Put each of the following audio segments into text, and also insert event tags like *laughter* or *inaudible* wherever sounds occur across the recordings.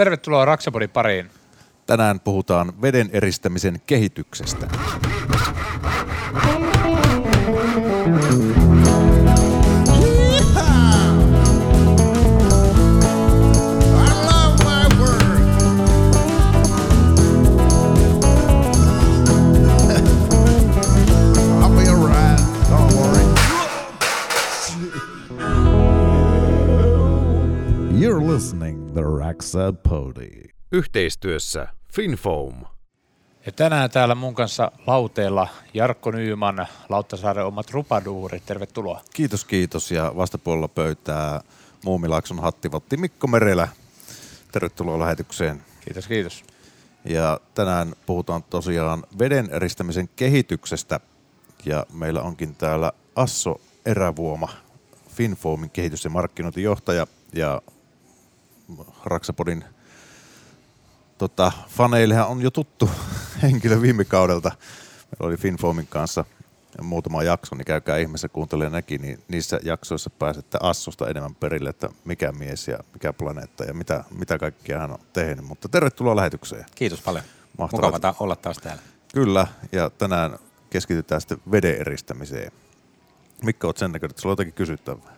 Tervetuloa Raksapodin pariin. Tänään puhutaan veden eristämisen kehityksestä. Raksapodi. Yhteistyössä FinFoam. Ja tänään täällä mun kanssa lauteella Jarkko Nyyman, Lauttasaaren omat rupaduurit. Tervetuloa. Kiitos, kiitos. Ja vastapuolella pöytää Muumilaakson hattivotti Mikko Merelä. Tervetuloa lähetykseen. Kiitos, kiitos. Ja tänään puhutaan tosiaan veden eristämisen kehityksestä. Ja meillä onkin täällä Asso Erävuoma, Finfoamin kehitys- ja markkinointijohtaja ja Raksapodin tota, faneillehan on jo tuttu *laughs* henkilö viime kaudelta. Meillä oli Finfoamin kanssa muutama jakso, niin käykää ihmeessä kuuntelemaan nekin, niin niissä jaksoissa pääsette Assosta enemmän perille, että mikä mies ja mikä planeetta ja mitä, mitä kaikkea hän on tehnyt. Mutta tervetuloa lähetykseen. Kiitos paljon. Mahtavaa. Mukava ta- olla taas täällä. Kyllä, ja tänään keskitytään sitten veden eristämiseen. Mikko, oot sen näköinen, että sulla on jotakin kysyttävää.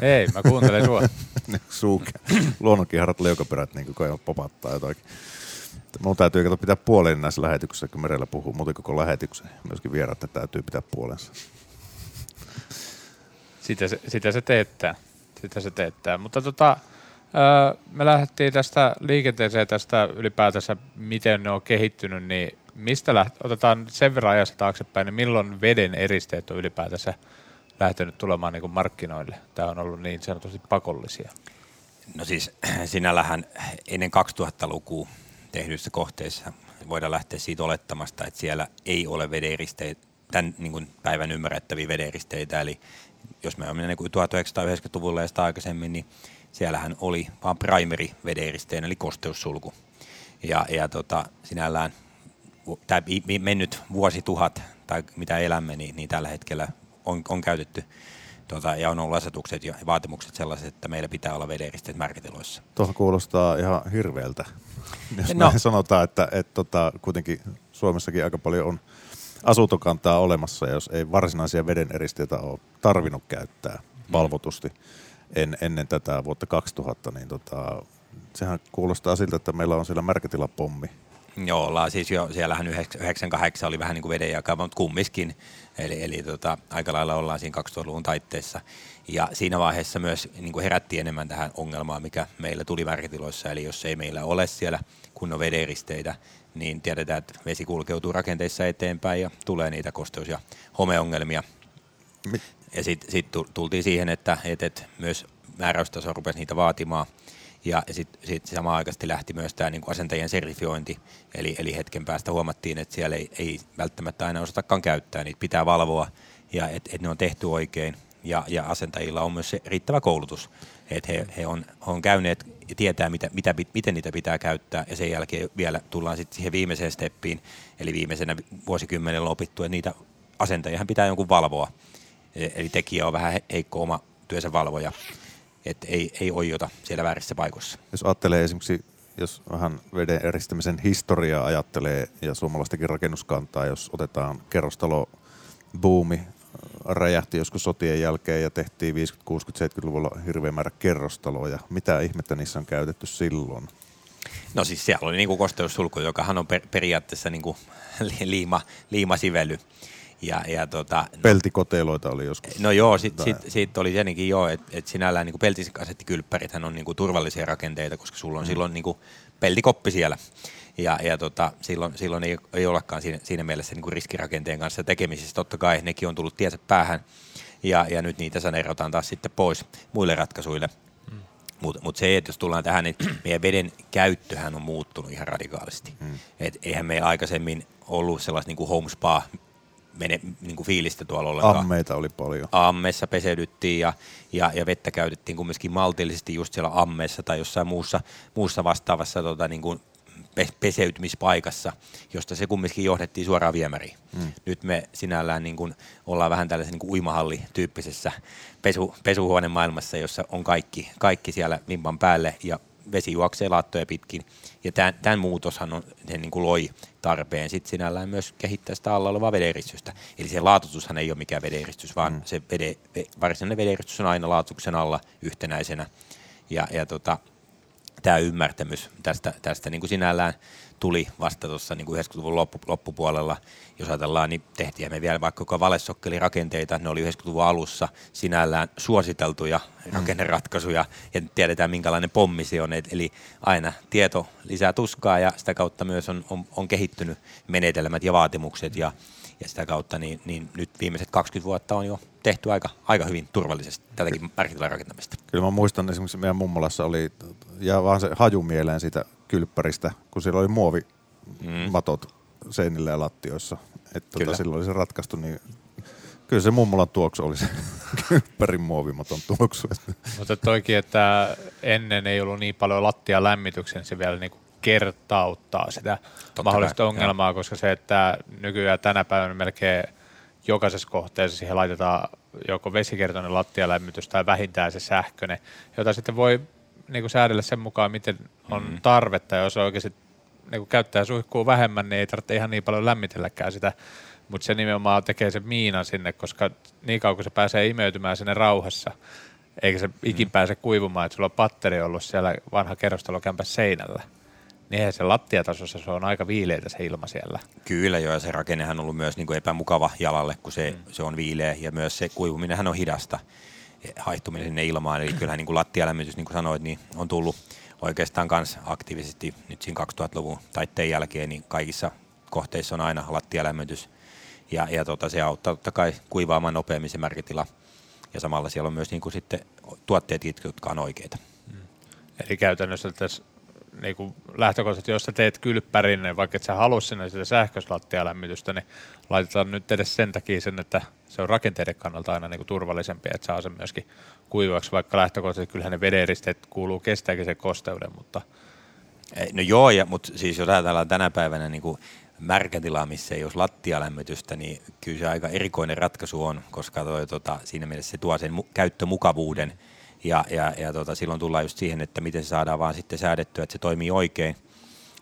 Ei, mä kuuntelen sua. *laughs* Suuke. Luonnonkiharat leukaperät niin koko ajan popattaa jotakin. Mun täytyy kato pitää puolen näissä lähetyksissä, kun merellä puhuu, muuten koko lähetyksen. Myöskin vieraat täytyy pitää puolensa. Sitä se, sitä se teettää. Sitä se teettää. Mutta tota, me lähdettiin tästä liikenteeseen tästä ylipäätänsä, miten ne on kehittynyt, niin mistä läht- otetaan sen verran ajassa taaksepäin, niin milloin veden eristeet on ylipäätänsä lähtenyt tulemaan niin kuin markkinoille? Tämä on ollut niin sanotusti pakollisia. No siis *clears throat* sinällähän ennen 2000-lukua tehdyissä kohteissa voidaan lähteä siitä olettamasta, että siellä ei ole vederisteitä, tämän niin kuin päivän ymmärrettäviä vederisteitä. Eli jos me olemme niin 1990-luvulla ja sitä aikaisemmin, niin siellähän oli vain primary vederisteen, eli kosteussulku. Ja, ja tota, sinällään tämä mennyt vuosituhat tai mitä elämme, niin, niin tällä hetkellä on, on käytetty tota, ja on ollut asetukset ja vaatimukset sellaiset, että meillä pitää olla vederisteet märkitiloissa. Tuohon kuulostaa ihan hirveältä, jos No. no. sanotaan, että, että tota, kuitenkin Suomessakin aika paljon on asuntokantaa olemassa, jos ei varsinaisia veden eristeitä ole tarvinnut käyttää valvotusti en, ennen tätä vuotta 2000, niin tota, sehän kuulostaa siltä, että meillä on siellä märkätilapommi. Joo, ollaan siis jo, siellähän 98 oli vähän niin kuin vedenjakama, mutta kumminkin. Eli, eli tota, aika lailla ollaan siinä 2000-luvun taitteessa. Ja siinä vaiheessa myös niin kuin herättiin enemmän tähän ongelmaan, mikä meillä tuli värkitiloissa. Eli jos ei meillä ole siellä kunnon vederisteitä, niin tiedetään, että vesi kulkeutuu rakenteissa eteenpäin ja tulee niitä kosteus- ja homeongelmia. Mi- Ja sitten sit tultiin siihen, että, että, että myös määräystaso rupesi niitä vaatimaan. Ja sitten sit samaan aikaisesti lähti myös tämä niinku asentajien sertifiointi, eli, eli hetken päästä huomattiin, että siellä ei, ei välttämättä aina osatakaan käyttää, niitä pitää valvoa ja että et ne on tehty oikein. Ja, ja asentajilla on myös se riittävä koulutus, että he, he, on, on käyneet ja tietää, mitä, mitä, miten niitä pitää käyttää, ja sen jälkeen vielä tullaan sitten siihen viimeiseen steppiin, eli viimeisenä vuosikymmenellä opittu, että niitä asentajiahan pitää jonkun valvoa. E- Eli tekijä on vähän he- heikko oma työnsä valvoja, että ei, ei ojota siellä väärissä paikoissa. Jos ajattelee esimerkiksi, jos vähän veden eristämisen historiaa ajattelee ja suomalaistakin rakennuskantaa, jos otetaan kerrostalo buumi räjähti joskus sotien jälkeen ja tehtiin 50, 60, 70-luvulla hirveä määrä kerrostaloja. Mitä ihmettä niissä on käytetty silloin? No siis siellä oli niinku kosteussulku, joka on per, periaatteessa niinku *laughs* li- liima, liimasively. Ja, ja tota, no, Peltikoteloita oli joskus. no joo, sit, sit, sit oli senkin joo, että et sinällään niinku peltiskasettikylppärithän on niinku turvallisia rakenteita, koska sulla on mm. silloin niinku peltikoppi siellä. Ja, ja tota, silloin, silloin ei, ei olekaan siinä, siinä mielessä niinku riskirakenteen kanssa tekemisissä. Totta kai nekin on tullut tiensä päähän ja, ja nyt niitä saneerataan taas sitten pois muille ratkaisuille. Mutta mut se, että jos tullaan tähän, niin *clears throat* meidän veden käyttöhän on muuttunut ihan radikaalisti. Mm. Et eihän meillä aikaisemmin ollut sellaista niin kuin home spa mene, niin kuin fiilistä tuolla ollenkaan. Ammeita oli paljon. Ammessa peseydyttiin ja, ja, ja vettä käytettiin kumminkin maltillisesti just siellä ammessa tai jossain muussa, muussa vastaavassa tota, niin kuin pe- peseytymispaikassa, josta se kumminkin johdettiin suoraan viemäriin. Mm. Nyt me sinällään niin kuin ollaan vähän tällaisen niin kuin uimahalli-tyyppisessä pesu, pesuhuoneen maailmassa, jossa on kaikki, kaikki siellä vimpan päälle ja vesi juoksee laattoja pitkin. Ja tämän, tämän muutoshan on, sen niin kuin loi tarpeen sitten sinällään myös kehittää sitä alla olevaa vederistystä. Eli se laatutushan ei ole mikään vedenristys, vaan mm. se vede, varsinainen vedenristys on aina laatutuksen alla yhtenäisenä. Ja, ja tota, tämä ymmärtämys tästä, tästä niin kuin sinällään tuli vasta tuossa niin 90-luvun loppu, loppupuolella. Jos ajatellaan, niin tehtiin me vielä vaikka koko rakenteita, ne oli 90-luvun alussa sinällään suositeltuja mm. rakenneratkaisuja, ja tiedetään minkälainen pommi se on. Eli aina tieto lisää tuskaa, ja sitä kautta myös on, on, on kehittynyt menetelmät ja vaatimukset, ja, ja sitä kautta niin, niin nyt viimeiset 20 vuotta on jo tehty aika, aika hyvin turvallisesti tätäkin märkitilan rakentamista. Kyllä mä muistan esimerkiksi meidän mummolassa oli, ja vaan se haju mieleen siitä kylppäristä, kun siellä oli muovimatot mm. seinillä ja lattioissa. Että tuota, silloin oli se ratkaistu, niin kyllä se mummolan tuoksu oli se *laughs* kylppärin muovimaton tuoksu. Mutta toikin, että ennen ei ollut niin paljon lattia lämmityksen, se vielä niinku kertauttaa sitä Totta mahdollista kai, ongelmaa, ja. koska se, että nykyään tänä päivänä melkein jokaisessa kohteessa siihen laitetaan joko vesikertoinen lattialämmitys tai vähintään se sähköinen, jota sitten voi niin säädellä sen mukaan, miten on mm. tarvetta. Ja jos oikeasti niin käyttää suihkuu vähemmän, niin ei tarvitse ihan niin paljon lämmitelläkään sitä. Mutta se nimenomaan tekee sen miinan sinne, koska niin kauan kun se pääsee imeytymään sinne rauhassa, eikä se ikin mm. pääse kuivumaan, että sulla on patteri ollut siellä vanha kerrostalokämpä seinällä, niin eihän se lattiatasossa se on aika viileitä se ilma siellä. Kyllä joo, ja se rakennehan on ollut myös niin kuin epämukava jalalle, kun se, mm. se on viileä, ja myös se kuivuminenhan on hidasta haihtuminen sinne ilmaan. Eli kyllähän niin kuin lattialämmitys, niin kuin sanoit, niin on tullut oikeastaan myös aktiivisesti nyt siinä 2000-luvun taitteen jälkeen, niin kaikissa kohteissa on aina lattialämmitys. Ja, ja tota, se auttaa totta kai kuivaamaan nopeammin se märkitila. Ja samalla siellä on myös niin kuin sitten tuotteet, jotka on oikeita. Mm. Eli käytännössä tässä niin kuin lähtökohtaisesti, jos sä teet kylppärin, niin vaikka et sä halua sinne sitä sähköslattialämmitystä, niin laitetaan nyt edes sen takia sen, että se on rakenteiden kannalta aina niin kuin turvallisempi, että saa sen myöskin kuivaksi, vaikka lähtökohtaisesti kyllähän ne vederisteet kuuluu kestääkin sen kosteuden, mutta... No joo, ja, mutta siis jos ajatellaan tänä päivänä niin kuin märkätila, missä ei ole lattialämmötystä, niin kyllä se aika erikoinen ratkaisu on, koska toi, tota, siinä mielessä se tuo sen mu- käyttömukavuuden, ja, ja, ja tota, silloin tullaan just siihen, että miten se saadaan vaan sitten säädettyä, että se toimii oikein.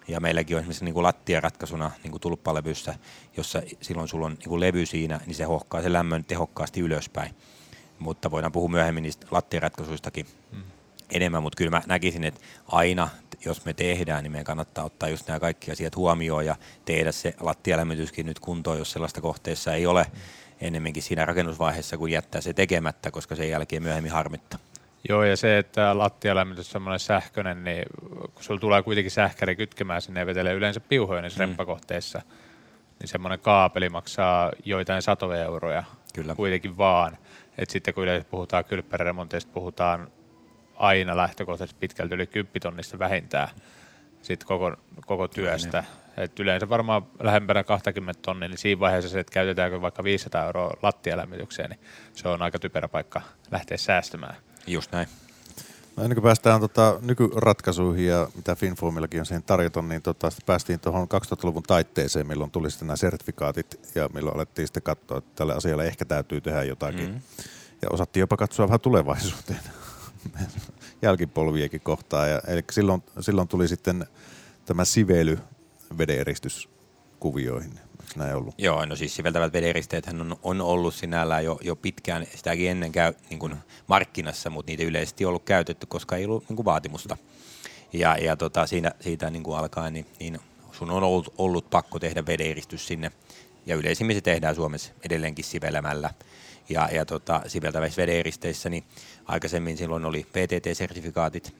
Ja meilläkin on esimerkiksi niin kuin lattiaratkaisuna niin kuin tulppalevyssä, jossa silloin sulla on niin kuin levy siinä, niin se hohkaa sen lämmön tehokkaasti ylöspäin. Mutta voidaan puhua myöhemmin niistä lattiaratkaisuistakin mm. enemmän, mutta kyllä mä näkisin, että aina jos me tehdään, niin meidän kannattaa ottaa just nämä kaikki asiat huomioon ja tehdä se lattialämmityskin nyt kuntoon, jos sellaista kohteessa ei ole mm. ennemminkin siinä rakennusvaiheessa, kun jättää se tekemättä, koska sen jälkeen myöhemmin harmittaa. Joo, ja se, että lattialämmitys on semmoinen sähköinen, niin kun sulla tulee kuitenkin sähkäri kytkemään sinne ja vetelee yleensä piuhoja niissä mm. remppakohteissa, niin semmoinen kaapeli maksaa joitain satoja euroja Kyllä. kuitenkin vaan. Et sitten kun yleensä puhutaan kylppäremonteista, puhutaan aina lähtökohtaisesti pitkälti yli 10 tonnista vähintään sit koko, koko työstä. Niin. Et yleensä varmaan lähempänä 20 tonnia, niin siinä vaiheessa se, että käytetäänkö vaikka 500 euroa lattialämmitykseen, niin se on aika typerä paikka lähteä säästämään. Just näin. No ennen kuin päästään tota, nykyratkaisuihin ja mitä Finformillakin on siihen tarjota, niin tota, päästiin tuohon 2000-luvun taitteeseen, milloin tuli sitten nämä sertifikaatit ja milloin alettiin sitten katsoa, että tälle asialle ehkä täytyy tehdä jotakin. Mm-hmm. Ja osattiin jopa katsoa vähän tulevaisuuteen *laughs* jälkipolviekin kohtaan. Ja, eli silloin, silloin tuli sitten tämä siveily vedeeristys kuvioihin. Eikö näin ollut? Joo, no siis siveltävät vederisteet on, on ollut sinällään jo, jo pitkään, sitäkin ennen käy niin kuin markkinassa, mutta niitä yleisesti on ollut käytetty, koska ei ollut niin kuin vaatimusta. Ja, ja tota, siinä, siitä niin kuin alkaen, niin, niin sun on ollut, ollut pakko tehdä vedeeristys sinne. Ja yleisimmin se tehdään Suomessa edelleenkin sivelemällä. Ja, ja tota, siveltävissä vedeeristeissä, niin aikaisemmin silloin oli PTT-sertifikaatit,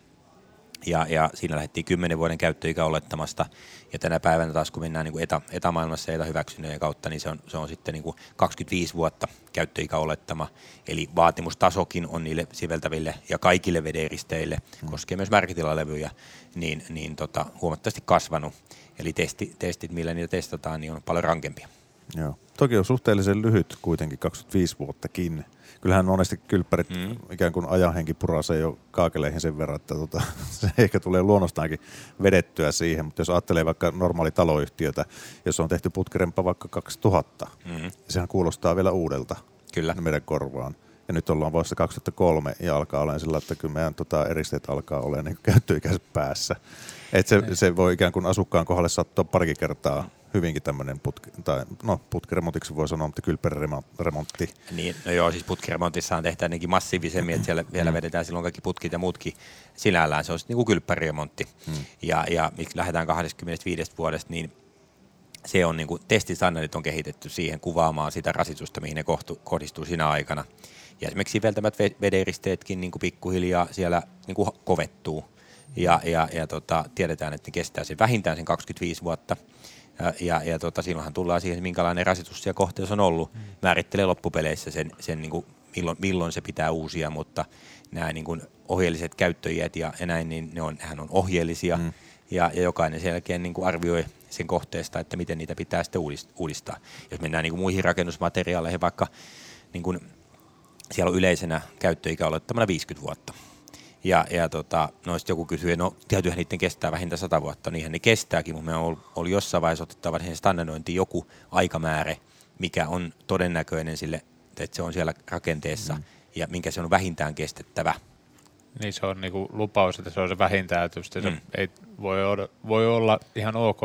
ja, ja siinä lähdettiin 10 vuoden käyttöikäolettamasta. Ja tänä päivänä taas kun mennään niin kuin etä, etämaailmassa ja etähyväksynnöjen kautta, niin se on, se on sitten niin kuin 25 vuotta käyttöikäolettama. Eli vaatimustasokin on niille siveltäville ja kaikille vederisteille, hmm. koskee myös märkitilalevyjä, niin, niin tota, huomattavasti kasvanut. Eli testi, testit, millä niitä testataan, niin on paljon rankempia. Joo. Toki on suhteellisen lyhyt kuitenkin, 25 vuottakin kyllähän monesti kylppärit mm. ikään kuin ajanhenki purasee jo kaakeleihin sen verran, että tota, *laughs* se ehkä tulee luonnostaankin vedettyä siihen, mutta jos ajattelee vaikka normaali taloyhtiötä, jos on tehty putkirempa vaikka 2000, mm. sehän kuulostaa vielä uudelta Kyllä. meidän korvaan. Ja nyt ollaan vuodessa 2003 ja alkaa olla sillä, että kyllä meidän tota, eristeet alkaa olla niin käyttöikäiset päässä. Et se, se, voi ikään kuin asukkaan kohdalle sattua parikin kertaa hyvinkin tämmöinen putki, tai no putkiremontiksi voi sanoa, mutta kylppäremontti. Niin, no joo, siis putkiremontissa tehdään ainakin massiivisemmin, että siellä vielä mm. vedetään silloin kaikki putkit ja muutkin sinällään. Se on niin kuin kylppäremontti. Hmm. Ja, ja miksi lähdetään 25 vuodesta, niin se on niin kuin, testistandardit on kehitetty siihen kuvaamaan sitä rasitusta, mihin ne kohtu, kohdistuu siinä aikana. Ja esimerkiksi siveltämät vederisteetkin niin kuin pikkuhiljaa siellä niin kuin kovettuu. Ja, ja, ja tota, tiedetään, että ne kestää sen vähintään sen 25 vuotta. Ja, ja, ja tota, silloinhan tullaan siihen, minkälainen rasitus siellä kohteessa on ollut. Mm. Määrittelee loppupeleissä sen, sen niin kuin, milloin, milloin se pitää uusia, mutta nämä niin kuin, ohjeelliset käyttöiät ja, ja näin, niin ne on, nehän on ohjeellisia. Mm. Ja, ja jokainen sen jälkeen niin kuin arvioi sen kohteesta, että miten niitä pitää sitten uudistaa. Jos mennään niin kuin muihin rakennusmateriaaleihin, vaikka niin kuin, siellä on yleisenä käyttöikä olettamana 50 vuotta. Ja, ja tota, no joku kysyy, no täytyyhän niiden kestää vähintään 100 vuotta, niinhän ne kestääkin, mutta me on ollut jossain vaiheessa otettava siihen standardointiin joku aikamäärä, mikä on todennäköinen sille, että se on siellä rakenteessa mm. ja minkä se on vähintään kestettävä. Niin se on niinku lupaus, että se on se vähintään, että se mm. ei voi, olla, voi olla ihan ok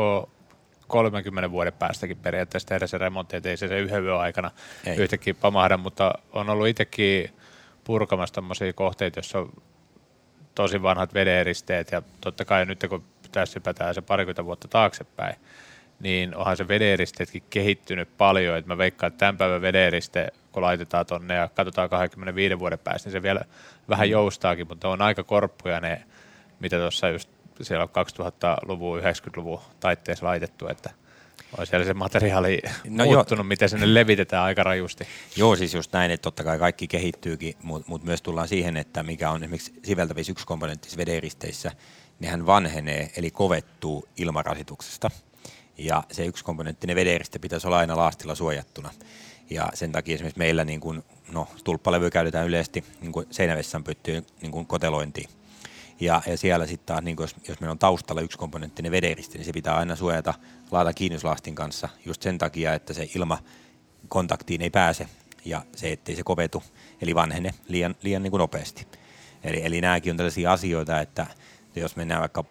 30 vuoden päästäkin periaatteessa tehdä se remontti, että ei se, se yhden yön aikana ei. yhtäkkiä pamahda, mutta on ollut itsekin purkamassa tämmöisiä kohteita, joissa on tosi vanhat vedeeristeet ja totta kai nyt kun tässä hypätään se parikymmentä vuotta taaksepäin, niin onhan se vedeeristeetkin kehittynyt paljon, että mä veikkaan, että tämän päivän vedeeriste, kun laitetaan tonne ja katsotaan 25 vuoden päästä, niin se vielä vähän mm. joustaakin, mutta on aika korppuja ne, mitä tuossa just siellä on 2000-luvun, 90-luvun taitteessa laitettu, että on siellä se materiaali no muuttunut, jo. miten sinne levitetään aika rajusti. Joo, siis just näin, että totta kai kaikki kehittyykin, mutta mut myös tullaan siihen, että mikä on esimerkiksi siveltävissä yksi komponentti vedeeristeissä, nehän vanhenee, eli kovettuu ilmarasituksesta. Ja se yksi komponenttinen vedeeriste pitäisi olla aina laastilla suojattuna. Ja sen takia esimerkiksi meillä niin kun, no, tulppalevy käytetään yleisesti niin seinävessan pöttyyn niin kotelointiin. Ja, ja siellä sitten taas, niin jos, jos meillä on taustalla yksi komponenttinen vederiste, niin se pitää aina suojata laada kiinnoslastin kanssa just sen takia, että se ilma kontaktiin ei pääse ja se, ettei se kovetu, eli vanhene liian, liian niin kuin nopeasti. Eli, eli nämäkin on tällaisia asioita, että jos mennään vaikka,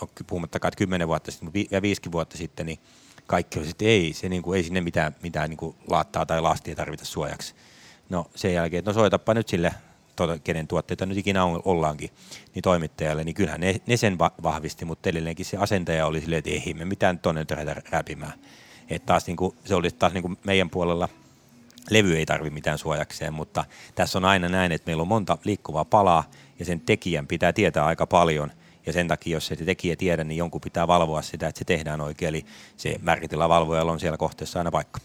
no, puhumattakaan, että 10 vuotta sitten ja 5 vuotta sitten, niin kaikki oli, että ei, se niin kuin, ei sinne mitään, mitään niin kuin laattaa tai lastia tarvita suojaksi. No sen jälkeen, että no soitapa nyt sille tuota, kenen tuotteita nyt ikinä ollaankin, niin toimittajalle, niin kyllähän ne, ne sen vahvisti, mutta edelleenkin se asentaja oli silleen, että ei me mitään tuonne nyt lähdetä räpimään. Että taas niin kuin, se oli taas niin kuin meidän puolella, levy ei tarvi mitään suojakseen, mutta tässä on aina näin, että meillä on monta liikkuvaa palaa ja sen tekijän pitää tietää aika paljon – ja sen takia, jos se tekijä tiedä, niin jonkun pitää valvoa sitä, että se tehdään oikein. Eli se valvojalla on siellä kohteessa aina paikka.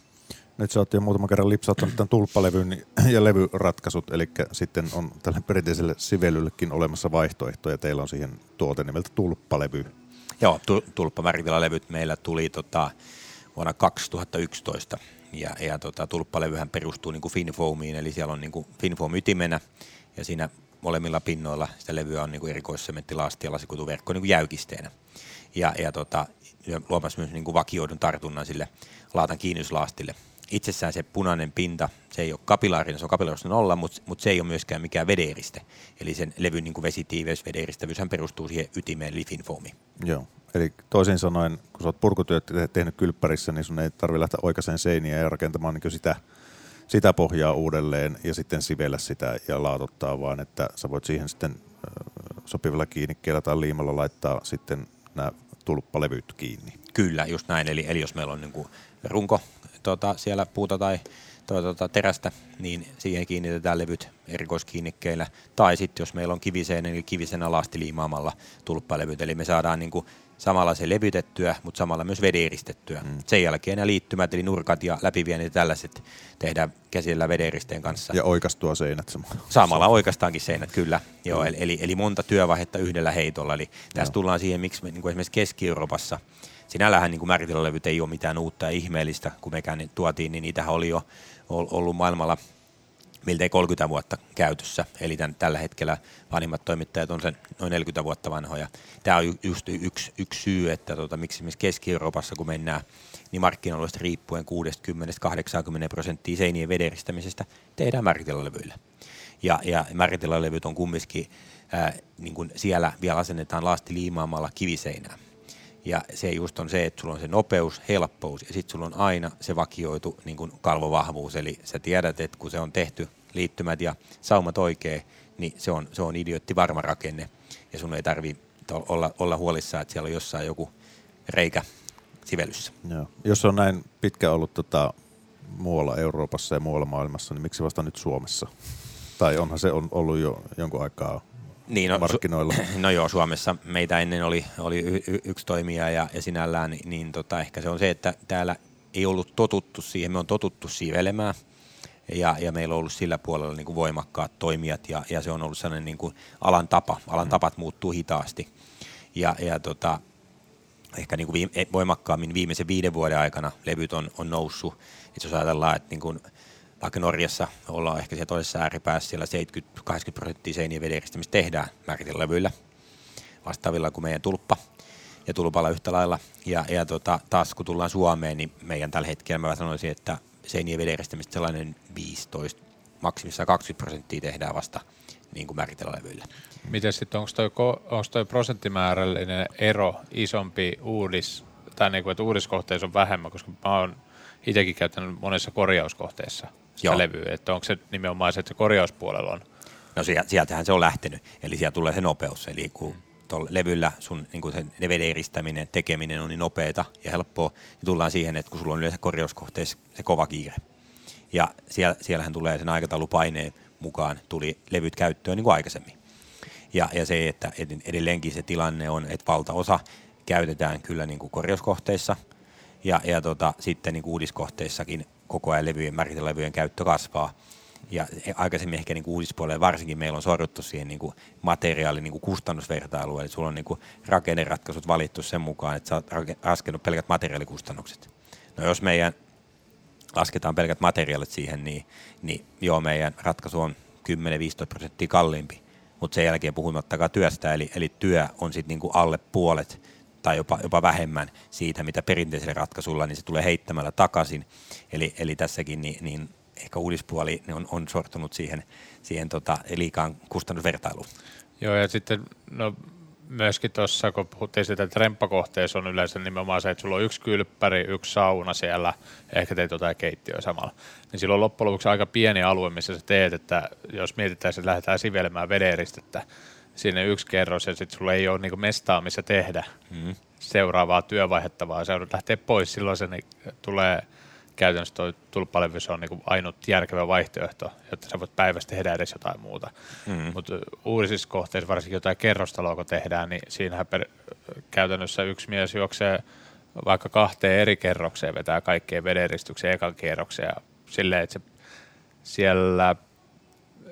Nyt sä oot jo muutaman kerran lipsauttanut tämän tulppalevyn ja levyratkaisut, eli sitten on tälle perinteiselle sivelyllekin olemassa vaihtoehtoja. Teillä on siihen tuote nimeltä tulppalevy. Joo, tulppamärkitilälevyt meillä tuli tota, vuonna 2011 ja, ja tota, tulppalevyhän perustuu niin kuin Finfoamiin, eli siellä on niin kuin Finfoam ytimenä ja siinä molemmilla pinnoilla sitä levyä on niin kuin erikoissementtilasti ja lasikutuverkko niin kuin jäykisteenä. Ja, ja tota, luomassa myös niin kuin vakioidun tartunnan sille laatan kiinnyslaastille itsessään se punainen pinta, se ei ole kapilaarinen, se on kapilaarinen nolla, mutta, mutta se ei ole myöskään mikään vedeeriste. Eli sen levyn niin vesitiiveys, vedeeristävyyshän perustuu siihen ytimeen lifinfoomiin. Joo, eli toisin sanoen, kun sä oot purkutyöt tehnyt kylppärissä, niin sun ei tarvitse lähteä oikaiseen seiniä ja rakentamaan niin sitä, sitä pohjaa uudelleen ja sitten sivellä sitä ja laatottaa, vaan että sä voit siihen sitten sopivalla kiinnikkeellä tai liimalla laittaa sitten nämä tulppalevyt kiinni. Kyllä, just näin. Eli, eli jos meillä on niin kuin runko tota, siellä puuta tai to, tota, terästä, niin siihen kiinnitetään levyt erikoiskiinnikkeillä. Tai sitten jos meillä on kiviseen, niin kivisen alasti liimaamalla tulppalevyt. Eli me saadaan niin kuin, samalla se levytettyä, mutta samalla myös vedeeristettyä. Mm. Sen jälkeen nämä liittymät, eli nurkat ja läpivienit ja tällaiset tehdään käsillä vedeeristeen kanssa. Ja oikastua seinät samalla. Samalla oikastaankin seinät, kyllä. Joo, mm. eli, eli monta työvaihetta yhdellä heitolla. Eli tässä Joo. tullaan siihen, miksi me niin kuin esimerkiksi Keski-Euroopassa – sinällähän niin määritelmälevyt ei ole mitään uutta ja ihmeellistä, kun mekään niin tuotiin, niin niitähän oli jo ollut maailmalla miltei 30 vuotta käytössä. Eli tämän, tällä hetkellä vanhimmat toimittajat on sen noin 40 vuotta vanhoja. Tämä on just yksi, yksi syy, että tota, miksi Keski-Euroopassa, kun mennään, niin markkinoista riippuen 60-80 prosenttia seinien vederistämisestä tehdään määritellälevyillä. Ja, ja määritellälevyt on kumminkin, ää, niin kuin siellä vielä asennetaan lasti liimaamalla kiviseinää. Ja se just on se, että sulla on se nopeus, helppous ja sitten sulla on aina se vakioitu niin kuin kalvovahvuus. Eli sä tiedät, että kun se on tehty liittymät ja saumat oikein, niin se on, se on idiootti varma rakenne. Ja sun ei tarvi olla, olla huolissaan, että siellä on jossain joku reikä sivelyssä. Joo. Jos on näin pitkä ollut tota, muualla Euroopassa ja muualla maailmassa, niin miksi vasta nyt Suomessa? Tai onhan se on ollut jo jonkun aikaa niin, no, markkinoilla. Su- *clears throat* no joo, Suomessa meitä ennen oli, oli y- y- yksi toimija ja, ja sinällään niin, niin tota, ehkä se on se, että täällä ei ollut totuttu siihen, me on totuttu siivelemään ja, ja meillä on ollut sillä puolella niin kuin voimakkaat toimijat ja, ja se on ollut sellainen niin kuin alan tapa, alan mm. tapat muuttuu hitaasti ja, ja tota, ehkä niin kuin viime, voimakkaammin viimeisen viiden vuoden aikana levyt on, on noussut. Et jos ajatellaan, että niin kuin vaikka Norjassa ollaan ehkä siellä toisessa ääripäässä, siellä 70-80 prosenttia seinien vederistämistä tehdään määritillä levyillä vastaavilla kuin meidän tulppa ja tulpalla yhtä lailla. Ja, ja tota, taas kun tullaan Suomeen, niin meidän tällä hetkellä mä sanoisin, että seinien vederistämistä sellainen 15, maksimissaan 20 prosenttia tehdään vasta niin kuin levyillä. Miten sitten, onko toi, onko toi prosenttimäärällinen ero isompi uudis, tai niin kuin, että uudiskohteissa on vähemmän, koska mä oon itsekin käyttänyt monessa korjauskohteessa sitä levyä, että onko se nimenomaan se, että se korjauspuolella on? No sieltähän se on lähtenyt, eli sieltä tulee se nopeus, eli kun tuolla levyllä sun niin kuin se DVD-eristäminen, tekeminen on niin nopeata ja helppoa, niin tullaan siihen, että kun sulla on yleensä korjauskohteessa se kova kiire. Ja siellä, siellähän tulee sen aikataulupaineen mukaan, tuli levyt käyttöön niin kuin aikaisemmin. Ja, ja se, että edelleenkin se tilanne on, että valtaosa käytetään kyllä niin kuin korjauskohteissa ja, ja tota, sitten niin kuin uudiskohteissakin koko ajan levyjen, määritellevyjen käyttö kasvaa. Ja aikaisemmin ehkä niin uudispuolella varsinkin meillä on sorruttu siihen niin kuin materiaalin niin kuin kustannusvertailuun, eli sulla on niin kuin rakenneratkaisut valittu sen mukaan, että sä oot laskenut pelkät materiaalikustannukset. No jos meidän lasketaan pelkät materiaalit siihen, niin, niin joo, meidän ratkaisu on 10-15 prosenttia kalliimpi, mutta sen jälkeen puhumattakaan työstä, eli, eli työ on sitten niinku alle puolet tai jopa, jopa vähemmän siitä, mitä perinteisellä ratkaisulla, niin se tulee heittämällä takaisin. Eli, eli tässäkin niin, niin ehkä uudispuoli on, on sortunut siihen, siihen tota, liikaan kustannusvertailuun. Joo, ja sitten no, myöskin tuossa, kun puhuttiin siitä, että remppakohteessa on yleensä nimenomaan se, että sulla on yksi kylppäri, yksi sauna siellä, ehkä teet jotain keittiöä samalla. Niin silloin loppujen lopuksi aika pieni alue, missä sä teet, että jos mietitään, että lähdetään sivelemään vederistettä, sinne yksi kerros ja sitten sulla ei ole niinku mestaa, missä tehdä mm. seuraavaa työvaihetta, vaan se lähtee pois. Silloin se tulee käytännössä tuo tulppalevy, se on niinku ainut järkevä vaihtoehto, jotta sä voit päivästä tehdä edes jotain muuta. Mm. Mutta uusissa kohteissa, varsinkin jotain kerrostaloa kun tehdään, niin siinähän per, käytännössä yksi mies juoksee vaikka kahteen eri kerrokseen, vetää kaikkeen vedenristykseen ekan kierroksen ja silleen, että se siellä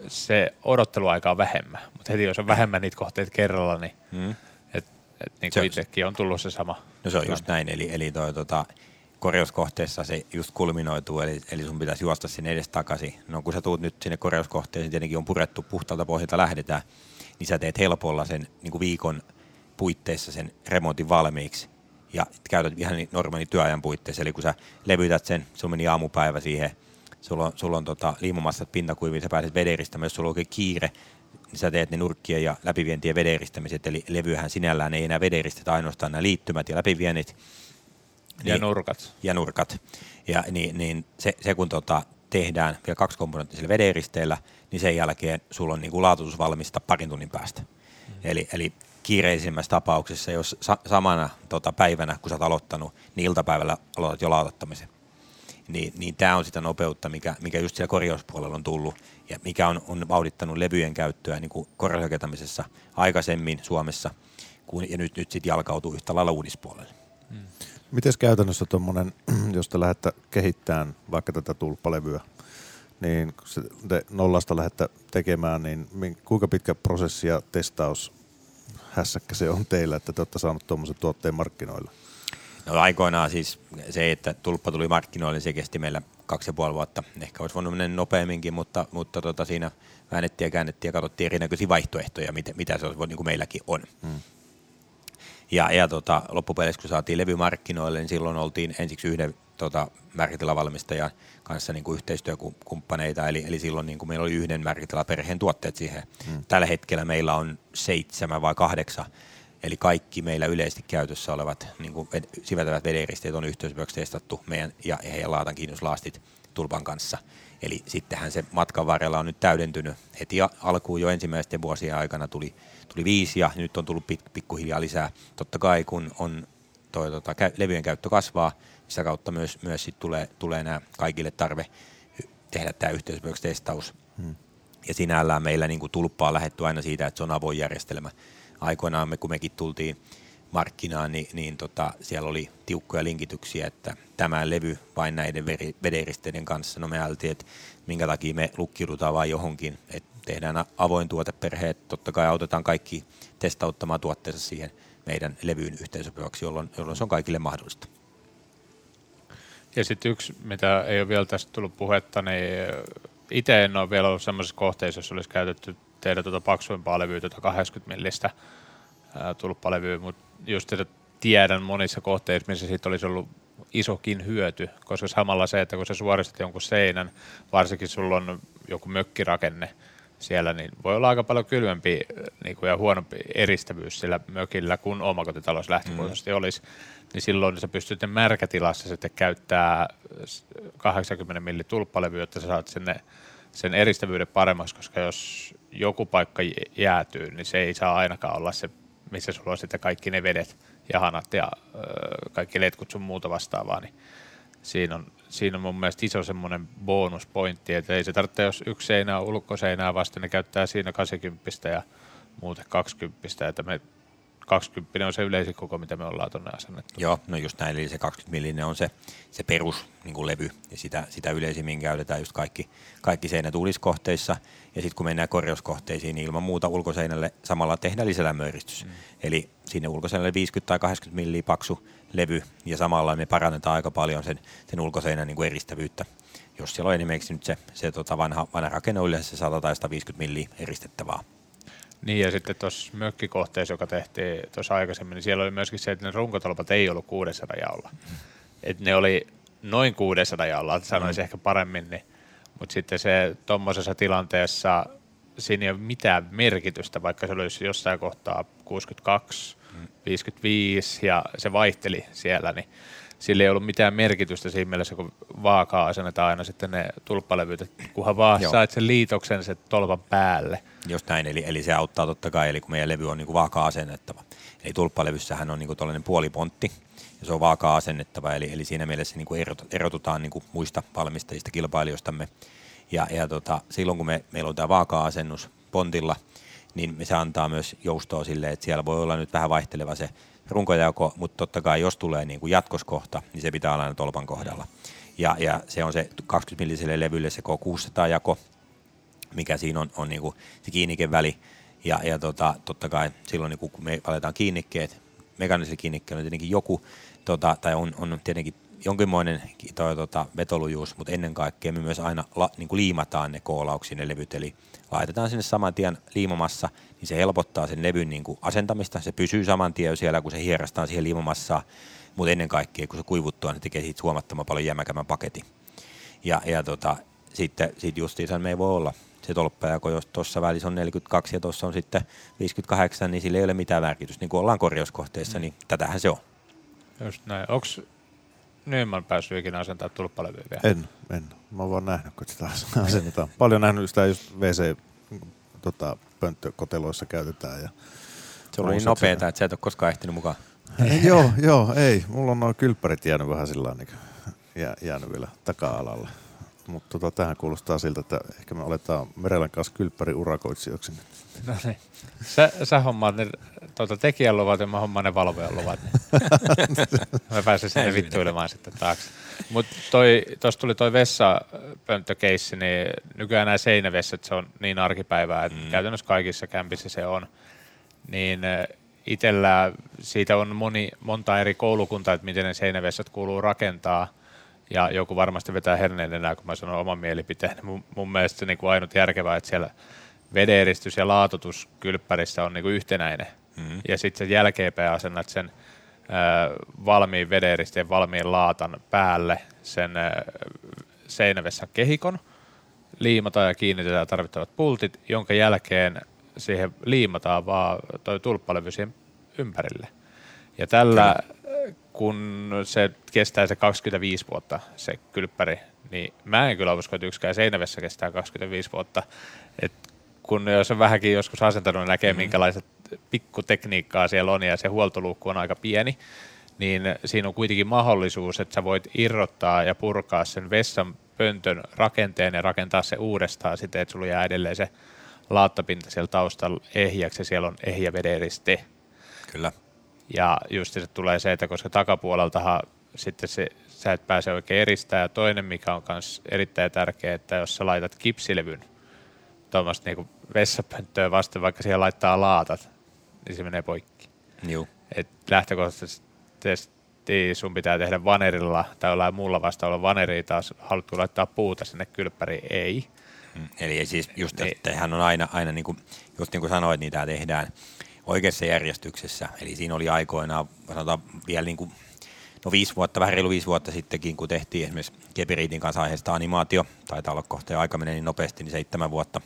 se odotteluaika on vähemmän, mutta heti jos on vähemmän niitä kohteita kerralla, niin mm. et, et, niin kuin itsekin on tullut se sama. No se on just näin, eli, eli toi, tota, korjauskohteessa se just kulminoituu, eli, eli sun pitäisi juosta sinne edes takaisin. No kun sä tuut nyt sinne korjauskohteeseen, tietenkin on purettu puhtaalta pohjalta lähdetään, niin sä teet helpolla sen niin kuin viikon puitteissa sen remontin valmiiksi ja käytät ihan normaali työajan puitteissa. Eli kun sä levytät sen, sun meni aamupäivä siihen, sulla on, sulla on tota, liimumassat pintakuiviin, sä pääset vederistämään, jos sulla on oikein kiire, niin sä teet ne nurkkien ja läpivientien vederistämiset, eli levyhän sinällään ei enää vederistetä ainoastaan nämä liittymät ja läpiviennit, ja niin, nurkat. Ja nurkat. Ja niin, niin se, se, kun tota, tehdään vielä komponenttisella vederisteellä, niin sen jälkeen sulla on niin kuin laatutus valmista parin tunnin päästä. Mm. Eli, eli kiireisimmässä tapauksessa, jos sa- samana tota, päivänä, kun sä oot aloittanut, niin iltapäivällä aloitat jo lautattamisen. Niin, niin tämä on sitä nopeutta, mikä, mikä just siellä korjauspuolella on tullut ja mikä on, on vauhdittanut levyjen käyttöä niin korjausrakentamisessa aikaisemmin Suomessa, kun, ja nyt, nyt sitten jalkautuu yhtä lailla uudispuolelle. Mm. Miten käytännössä tuommoinen, *clears throat* jos te lähdette kehittämään vaikka tätä tulppalevyä, niin kun te nollasta lähdette tekemään, niin kuinka pitkä prosessi ja testaus hässäkkä se on teillä, että te olette saaneet tuommoisen tuotteen markkinoille? No aikoinaan siis se, että tulppa tuli markkinoille, niin se kesti meillä kaksi ja puoli vuotta. Ehkä olisi voinut mennä nopeamminkin, mutta, mutta tota, siinä väännettiin ja käännettiin ja katsottiin erinäköisiä vaihtoehtoja, mitä, mitä se olisi, niin kuin meilläkin on. Hmm. Ja, ja tota, loppupeleissä, kun saatiin levymarkkinoille, niin silloin oltiin ensiksi yhden tota, märkitilavalmistajan kanssa niin kuin yhteistyökumppaneita, eli, eli silloin niin kuin meillä oli yhden märkitilaperheen tuotteet siihen. Hmm. Tällä hetkellä meillä on seitsemän vai kahdeksan Eli kaikki meillä yleisesti käytössä olevat niin kuin siveltävät vederisteet on yhteisöpöksi testattu meidän ja heidän laatan kiinnoslaastit tulpan kanssa. Eli sittenhän se matkan varrella on nyt täydentynyt. Heti alkuun jo ensimmäisten vuosien aikana tuli, tuli viisi ja nyt on tullut pik, pikkuhiljaa lisää. Totta kai kun on toi, tota, levyjen käyttö kasvaa, sitä kautta myös, myös sit tulee, tulee nämä kaikille tarve tehdä tämä yhteisöpöksi testaus. Hmm. Ja sinällään meillä niin kuin tulppaa lähetty aina siitä, että se on avoin järjestelmä aikoinaan, me, kun mekin tultiin markkinaan, niin, niin tota, siellä oli tiukkoja linkityksiä, että tämä levy vain näiden vederisteiden kanssa. No me ajateltiin, että minkä takia me lukkiudutaan vain johonkin, että tehdään avoin tuoteperhe, että totta kai autetaan kaikki testauttamaan tuotteensa siihen meidän levyyn yhteisöpyöksi, jolloin, jolloin se on kaikille mahdollista. Ja sitten yksi, mitä ei ole vielä tästä tullut puhetta, niin itse en ole vielä ollut sellaisessa kohteessa, jossa olisi käytetty tehdä tuota paksuimpaa levyä, tuota 80 millistä tulppalevyä, mutta just että tiedän monissa kohteissa, missä siitä olisi ollut isokin hyöty, koska samalla se, että kun sä suoristat jonkun seinän, varsinkin sulla on joku mökkirakenne siellä, niin voi olla aika paljon kylmempi niin kuin, ja huonompi eristävyys sillä mökillä, kun omakotitalous lähtökohtaisesti mm. olisi, niin silloin sä pystyt märkätilassa sitten käyttää 80 milli tulppalevyä, että sä saat sinne sen eristävyyden paremmaksi, koska jos joku paikka jäätyy, niin se ei saa ainakaan olla se, missä sulla on sitten kaikki ne vedet ja hanat ja ö, kaikki letkut sun muuta vastaavaa, niin siinä on, siinä on mun mielestä iso semmoinen bonuspointti, että ei se tarvitse, jos yksi seinä on ulkoseinää vasta, ne käyttää siinä 80 ja muuten 20, että me 20 on se yleisin koko, mitä me ollaan tuonne asennettu. Joo, no just näin, eli se 20 millinen on se, se perus niin kuin levy, ja sitä, sitä yleisimmin käytetään just kaikki, kaikki seinät uudiskohteissa, ja sitten kun mennään korjauskohteisiin, niin ilman muuta ulkoseinälle samalla tehdään lisälämmöeristys. Mm. Eli sinne ulkoseinälle 50 tai 80 milliä paksu levy, ja samalla me parannetaan aika paljon sen, sen ulkoseinän niin kuin eristävyyttä. Jos siellä on esimerkiksi nyt se, se tota vanha, vanha rakenne on yleensä 100 tai 150 milliä eristettävää. Niin ja sitten tuossa mökkikohteessa, joka tehtiin tuossa aikaisemmin, niin siellä oli myöskin se, että ne runkotolpat ei ollut 600 jaolla. Että ne oli noin 600 jaolla, sanoisin mm. ehkä paremmin, niin, mutta sitten se tuommoisessa tilanteessa siinä ei ole mitään merkitystä, vaikka se olisi jossain kohtaa 62, mm. 55 ja se vaihteli siellä, niin sillä ei ollut mitään merkitystä siinä mielessä, kun vaakaa asennetaan aina sitten ne tulppalevyt, kunhan vaan Joo. sait sen liitoksen se tolpan päälle. Just näin, eli, eli se auttaa totta kai, eli kun meidän levy on niin kuin vaakaa asennettava. Eli tulppalevyssähän on niin kuin puolipontti, ja se on vaakaa asennettava, eli, eli siinä mielessä niin kuin erotutaan niin muista valmistajista, kilpailijoistamme. Ja, ja tota, silloin kun me, meillä on tämä vaakaa-asennus pontilla, niin se antaa myös joustoa sille, että siellä voi olla nyt vähän vaihteleva se runkojako, mutta totta kai jos tulee niin kuin jatkoskohta, niin se pitää olla aina tolpan kohdalla. Ja, ja se on se 20 milliselle levylle se K600-jako, mikä siinä on, on niin kuin se kiinnikeväli. Ja, ja tota, totta kai silloin niin kun me aletaan kiinnikkeet, mekaanisella kiinnikkeellä on tietenkin joku, tota, tai on, on tietenkin jonkinmoinen toi, tota, vetolujuus, mutta ennen kaikkea me myös aina la, niin kuin liimataan ne koolauksiin ne levyt, eli laitetaan sinne saman tien liimamassa, niin se helpottaa sen levyn niin kuin asentamista, se pysyy saman tien siellä, kun se hierastaa siihen liimamassa, mutta ennen kaikkea, kun se kuivuttuu, niin tekee siitä huomattavan paljon jämäkämän paketin. Ja, ja tota, sitten sit justiinsa me ei voi olla se tolppajako, jos tuossa välissä on 42 ja tuossa on sitten 58, niin sillä ei ole mitään merkitystä. Niin kuin ollaan korjauskohteessa, mm. niin tätähän se on. Just näin. Onko Nyman päässyt ikinä asentaa tulppalevyä vielä? En, en. Mä oon vaan nähnyt, kun sitä asennetaan. Paljon nähnyt sitä just WC tota, pönttökoteloissa käytetään. Ja se on niin nopeeta, että sä et ole koskaan ehtinyt mukaan. joo, joo, ei. Mulla on nuo kylppärit jäänyt vähän sillä niin jää, jäänyt vielä taka-alalle. Mutta tota, tähän kuulostaa siltä, että ehkä me aletaan Merelän kanssa kylppäri urakoitsijoiksi. No niin. Sä, sä hommaat ne tuota, tekijän luvat ja mä hommaan ne valvojan luvat. *laughs* mä pääsen sinne vittuilemaan sitten taakse. Mutta tuossa tuli toi vessapönttökeissi, niin nykyään nämä seinävessat, se on niin arkipäivää, että mm. käytännössä kaikissa kämpissä se on. Niin itsellä siitä on moni, monta eri koulukuntaa, että miten ne seinävessat kuuluu rakentaa. Ja joku varmasti vetää herneen enää, kun mä sanon oman mielipiteen. Mun, mun mielestä se niin kuin ainut järkevää, että siellä vedeeristys ja laatotus kylppärissä on niin kuin yhtenäinen. Mm-hmm. Ja sitten sen jälkeenpäin asennat sen äh, valmiin vedeeristeen, valmiin laatan päälle sen äh, seinävessan kehikon, liimataan ja kiinnitetään tarvittavat pultit, jonka jälkeen siihen liimataan vaan toi tulppalevy siihen ympärille. Ja tällä, kun se kestää se 25 vuotta, se kylppäri, niin mä en kyllä usko, että yksikään seinävessä kestää 25 vuotta. Et kun jos on vähänkin joskus asentanut, niin näkee mm-hmm. minkälaiset pikkutekniikkaa siellä on ja se huoltoluukku on aika pieni, niin siinä on kuitenkin mahdollisuus, että sä voit irrottaa ja purkaa sen vessan pöntön rakenteen ja rakentaa se uudestaan siten, että sulla jää edelleen se laattapinta siellä taustalla ehjäksi ja siellä on ehjä vederiste. Kyllä. Ja just se tulee se, että koska takapuoleltahan sitten se, sä et pääse oikein eristää. Ja toinen, mikä on myös erittäin tärkeä, että jos sä laitat kipsilevyn tuommoista niinku vessapönttöä vasten, vaikka siellä laittaa laatat, niin se menee poikki. Joo. Et lähtökohtaisesti sun pitää tehdä vanerilla tai jollain muulla vastaavalla vaneri taas. Haluatko laittaa puuta sinne kylppäriin? Ei. Mm, eli siis just, että hän on aina, aina niin kuin, just niin kuin sanoit, niin tämä tehdään oikeassa järjestyksessä. Eli siinä oli aikoinaan, sanotaan vielä niin kuin, no viisi vuotta, vähän reilu viisi vuotta sittenkin, kun tehtiin esimerkiksi Kepiriitin kanssa aiheesta animaatio, taitaa olla kohta ja aika menee niin nopeasti, niin seitsemän vuotta.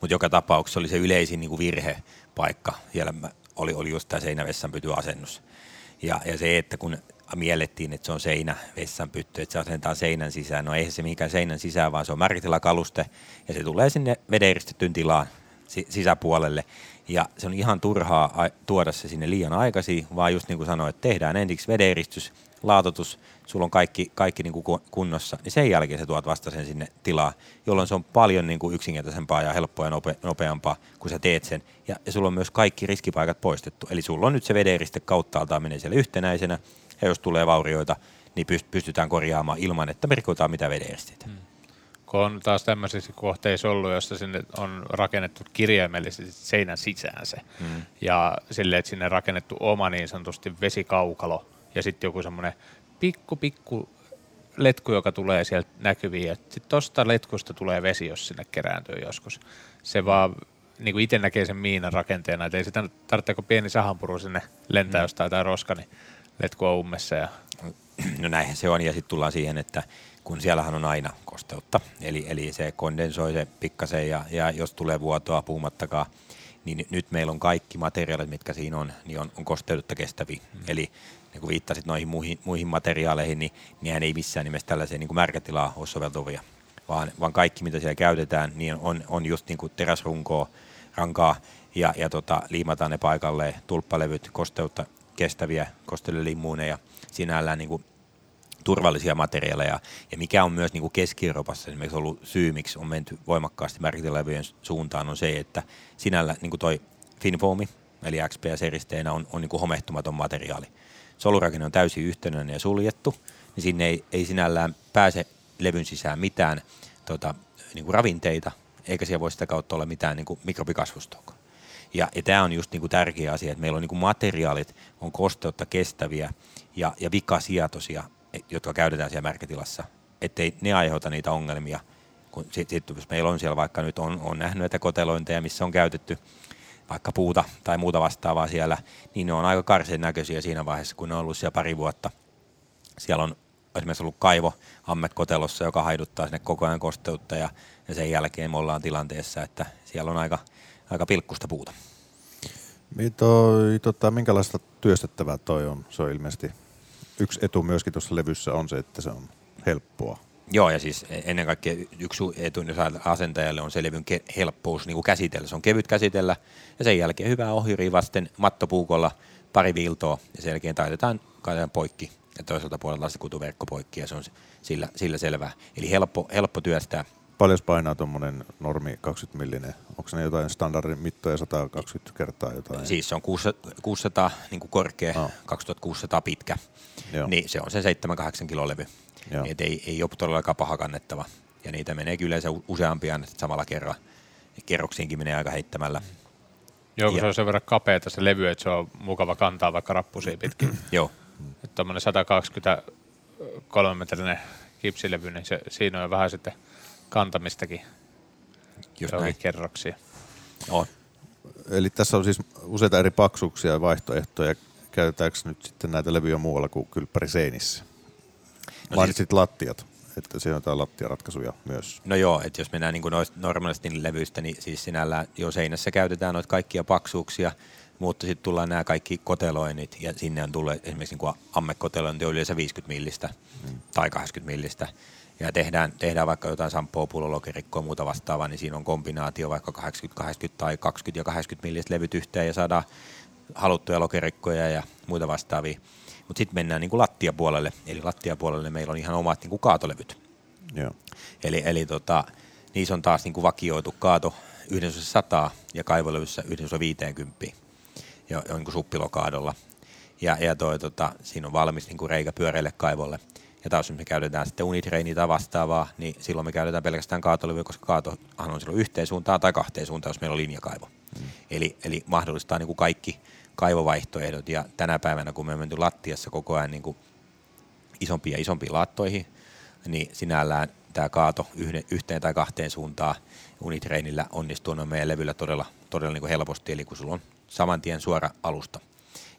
Mutta joka tapauksessa oli se yleisin niin kuin virhepaikka. Siellä oli, oli just tämä seinävessan pytyasennus. Ja, ja se, että kun miellettiin, että se on seinä, vessanpyttö, että se asentaa seinän sisään. No ei se mikään seinän sisään, vaan se on määritilakaluste ja se tulee sinne vederistetyn tilaan sisäpuolelle. Ja se on ihan turhaa tuoda se sinne liian aikaisin, vaan just niin kuin sanoin, että tehdään ensiksi vederistys, laatotus, sulla on kaikki, kaikki niin kuin kunnossa, niin sen jälkeen se tuot vasta sen sinne tilaa, jolloin se on paljon niin kuin yksinkertaisempaa ja helppoa ja nope, nopeampaa, kun sä teet sen. Ja, ja sulla on myös kaikki riskipaikat poistettu. Eli sulla on nyt se vederiste kauttaaltaan menee siellä yhtenäisenä, ja jos tulee vaurioita, niin pystytään korjaamaan ilman, että me rikotaan mitä vederisteitä. Hmm. Kun on taas tämmöisissä kohteissa ollut, jossa sinne on rakennettu kirjaimellisesti seinän sisään se, hmm. ja silleen, että sinne rakennettu oma niin sanotusti vesikaukalo, ja sitten joku semmoinen pikku, pikku letku, joka tulee sieltä näkyviin. Sitten tuosta letkusta tulee vesi, jos sinne kerääntyy joskus. Se vaan niin kuin itse näkee sen miinan rakenteena, että ei sitä tarvitse, kun pieni sahanpuru sinne lentää mm. jostain tai roska, niin letku on ummessa. Ja... No näinhän se on, ja sitten tullaan siihen, että kun siellähän on aina kosteutta, eli, eli se kondensoi se pikkasen, ja, ja jos tulee vuotoa puhumattakaan, niin nyt meillä on kaikki materiaalit, mitkä siinä on, niin on, on kosteudutta kestäviä. Mm. Eli niin kuin viittasit noihin muihin, muihin materiaaleihin, niin niin ei missään nimessä tällaiseen niin märkätilaa ole soveltuvia, vaan, vaan kaikki, mitä siellä käytetään, niin on, on just niin kuin teräsrunkoa, rankaa, ja, ja tota, liimataan ne paikalleen, tulppalevyt, kosteutta kestäviä kostelilimmuuneja, sinällään niin kuin turvallisia materiaaleja, ja mikä on myös niin kuin Keski-Euroopassa esimerkiksi ollut syy, miksi on menty voimakkaasti märkilevyjen suuntaan, on se, että sinällä niin kuin toi Finfoami, eli XPS-eristeenä on, on niin kuin homehtumaton materiaali solurakenne on täysin yhtenäinen ja suljettu, niin sinne ei, ei sinällään pääse levyn sisään mitään tota, niin kuin ravinteita, eikä siellä voi sitä kautta olla mitään niin mikrobikasvustoa. Ja, ja tämä on just niin kuin tärkeä asia, että meillä on niin kuin materiaalit, on kosteutta kestäviä ja, ja vikasietoisia, jotka käytetään siellä märkätilassa, ettei ne aiheuta niitä ongelmia. Kun sit, sit, jos meillä on siellä vaikka nyt on, on nähnyt näitä kotelointeja, missä on käytetty vaikka puuta tai muuta vastaavaa siellä, niin ne on aika karseen näköisiä siinä vaiheessa, kun ne on ollut siellä pari vuotta. Siellä on esimerkiksi ollut kaivo Ammet kotelossa, joka haiduttaa sinne koko ajan kosteutta ja, ja sen jälkeen me ollaan tilanteessa, että siellä on aika, aika pilkkusta puuta. Niin toi, tota, minkälaista työstettävää toi on? Se on ilmeisesti yksi etu myöskin tuossa levyssä on se, että se on helppoa. Joo, ja siis ennen kaikkea yksi etu asentajalle on se levyn ke- helppous niin kuin käsitellä. Se on kevyt käsitellä, ja sen jälkeen hyvää ohjuria vasten mattopuukolla pari viiltoa, ja sen jälkeen taitetaan, kaitetaan poikki, ja toiselta puolelta se kutuverkko poikki, ja se on sillä, sillä selvää. Eli helppo, helppo työstää. Paljon painaa tuommoinen normi 20 millinen? Onko ne jotain standardin mittoja 120 kertaa jotain? Siis se on 600, 600 niin kuin korkea, no. 2600 pitkä. Joo. Niin se on se 7-8 kilolevy. Et ei, ei ole todellakaan paha kannettava. Ja niitä menee kyllä yleensä useampia samalla kerralla. Kerroksiinkin menee aika heittämällä. Joo, kun Ja- se on sen verran kapeata se levy, että se on mukava kantaa vaikka rappusia pitkin. *clears throat* Joo, Että Tuommoinen 123 metrinen kipsilevy, niin se, siinä on jo vähän sitten kantamistakin just näin. kerroksia. On. Eli tässä on siis useita eri paksuuksia ja vaihtoehtoja. Käytetäänkö nyt sitten näitä levyjä muualla kuin kylppäriseinissä? No Mainitsit lattiat, että siellä on jotain lattiaratkaisuja myös. No joo, että jos mennään niin kuin noista normaalisti levyistä, niin siis sinällään jo seinässä käytetään noita kaikkia paksuuksia, mutta sitten tullaan nämä kaikki koteloinnit, ja sinne on tullut esimerkiksi niin ammekotelointi on yleensä 50 millistä mm. tai 80 millistä, ja tehdään, tehdään vaikka jotain sampoo, pullolokerikkoa ja muuta vastaavaa, niin siinä on kombinaatio vaikka 80, 80 tai 20 ja 80 millistä levyt yhteen, ja saadaan haluttuja lokerikkoja ja muita vastaavia. Mutta sitten mennään niin kuin lattiapuolelle, eli lattiapuolelle meillä on ihan omat niin kuin kaatolevyt. Joo. Eli, eli tota, niissä on taas niin kuin vakioitu kaato 100 ja kaivolevyssä 150 ja, ja niin kuin suppilokaadolla. Ja, ja toi, tota, siinä on valmis niin kuin reikä pyöreille kaivolle. Ja taas jos me käytetään sitten unitreiniä tai vastaavaa, niin silloin me käytetään pelkästään kaatolevyä, koska kaatohan on silloin yhteen suuntaan tai kahteen suuntaan, jos meillä on linjakaivo. Mm. Eli, eli mahdollistaa niin kuin kaikki kaivovaihtoehdot. Ja tänä päivänä, kun me on menty lattiassa koko ajan niin kuin isompiin ja isompiin laattoihin, niin sinällään tämä kaato yhden, yhteen tai kahteen suuntaan unitreinillä onnistuu noin meidän levyllä todella, todella niin kuin helposti, eli kun sulla on saman tien suora alusta.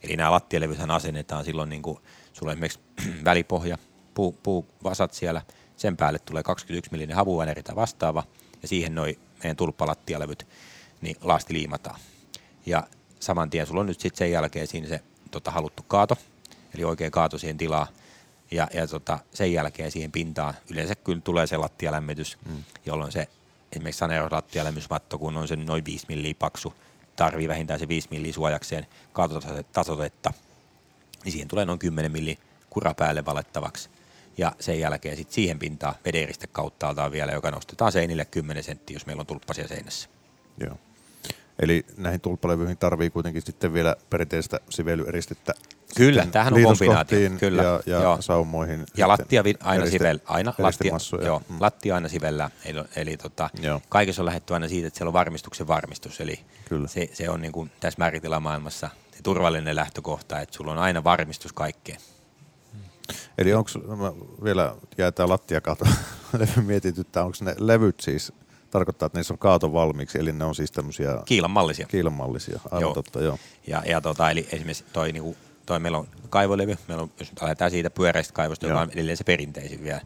Eli nämä lattialevythän asennetaan silloin, niin kuin sulla on esimerkiksi *clears throat* välipohja, puu, puuvasat siellä, sen päälle tulee 21 millinen havuvääneri tai vastaava, ja siihen noin meidän tulppalattialevyt niin laasti liimataan. Ja saman tien sulla on nyt sitten sen jälkeen siinä se tota, haluttu kaato, eli oikea kaato siihen tilaa, ja, ja tota, sen jälkeen siihen pintaan yleensä kyllä tulee se lattialämmitys, mm. jolloin se esimerkiksi saneerauslattialämmitysmatto, kun on se noin 5 milliä paksu, tarvii vähintään se 5 milliä suojakseen kaatotasotetta, niin siihen tulee noin 10 milliä kura päälle valettavaksi. Ja sen jälkeen sitten siihen pintaan vedenriste kauttaaltaan vielä, joka nostetaan seinille 10 senttiä, jos meillä on tulppasia seinässä. Joo. Eli näihin tulppalevyihin tarvii kuitenkin sitten vielä perinteistä sivelyeristettä. Kyllä, tämähän on kombinaatio, kyllä, Ja, ja joo. saumoihin. Ja lattia aina eriste- sivel, aina lattia, joo, Mm. lattia aina sivellä, eli, eli tota, Joo. kaikessa on lähdetty aina siitä, että siellä on varmistuksen varmistus, eli Kyllä. se, se on niin kuin tässä määritilamaailmassa se turvallinen lähtökohta, että sulla on aina varmistus kaikkeen. Eli onko, vielä jää tämä lattiakaato *laughs* levy mietityttää, onko ne levyt siis, tarkoittaa, että niissä on kaato valmiiksi, eli ne on siis tämmöisiä Kiilan mallisia. kiilanmallisia. Aivan Joo. totta, joo. Ja, ja tota, eli esimerkiksi toi, niinku, toi meillä on kaivolevy, meillä on, jos nyt lähdetään siitä pyöreistä kaivosta, joka on edelleen se perinteisin vielä.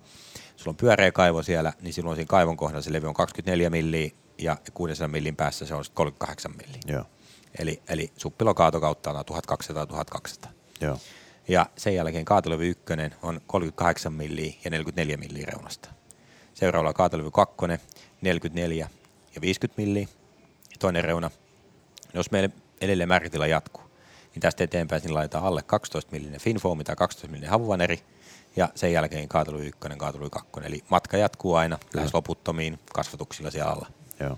Sulla on pyöreä kaivo siellä, niin silloin siinä kaivon kohdalla se levy on 24 milliä ja 600 millin päässä se on sit 38 milliä. Joo, Eli, eli suppilokaato kautta on 1200-1200. joo. Ja sen jälkeen kaatolevy 1 on 38 milliä ja 44 milliä reunasta. Seuraavalla kaatolevy 2, 44 ja 50 milliä. Ja toinen reuna, jos meille edelleen märkitila jatkuu, niin tästä eteenpäin niin laitetaan alle 12 millinen finfoami tai 12 millinen havuvaneri. Ja sen jälkeen kaatolevy 1, kaatolevy 2. Eli matka jatkuu aina lähes loputtomiin kasvatuksilla siellä alla. joo.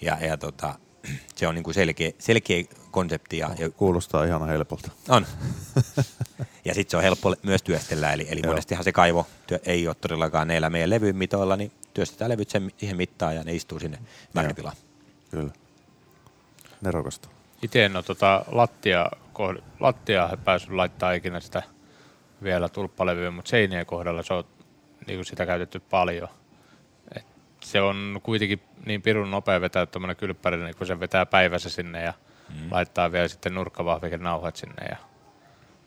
Ja, ja tota, se on niin kuin selkeä, selkeä konsepti ja, ja Kuulostaa ihan helpolta. on. ja sitten se on helppo myös työstellä, eli, eli Joo. monestihan se kaivo työ, ei ole todellakaan neillä meidän levyn mitoilla, niin työstetään levyt sen, siihen mittaan ja ne istuu sinne märkätilaan. Kyllä. Nerokasta. Itse en ole tota lattia, kohd- lattiaa päässyt laittaa ikinä sitä vielä tulppalevyä, mutta seinien kohdalla se on niin kuin sitä käytetty paljon. Se on kuitenkin niin pirun nopea vetää tuommoinen kylppäri, niin kun se vetää päivässä sinne ja mm. laittaa vielä sitten nurkkavahviken nauhat sinne ja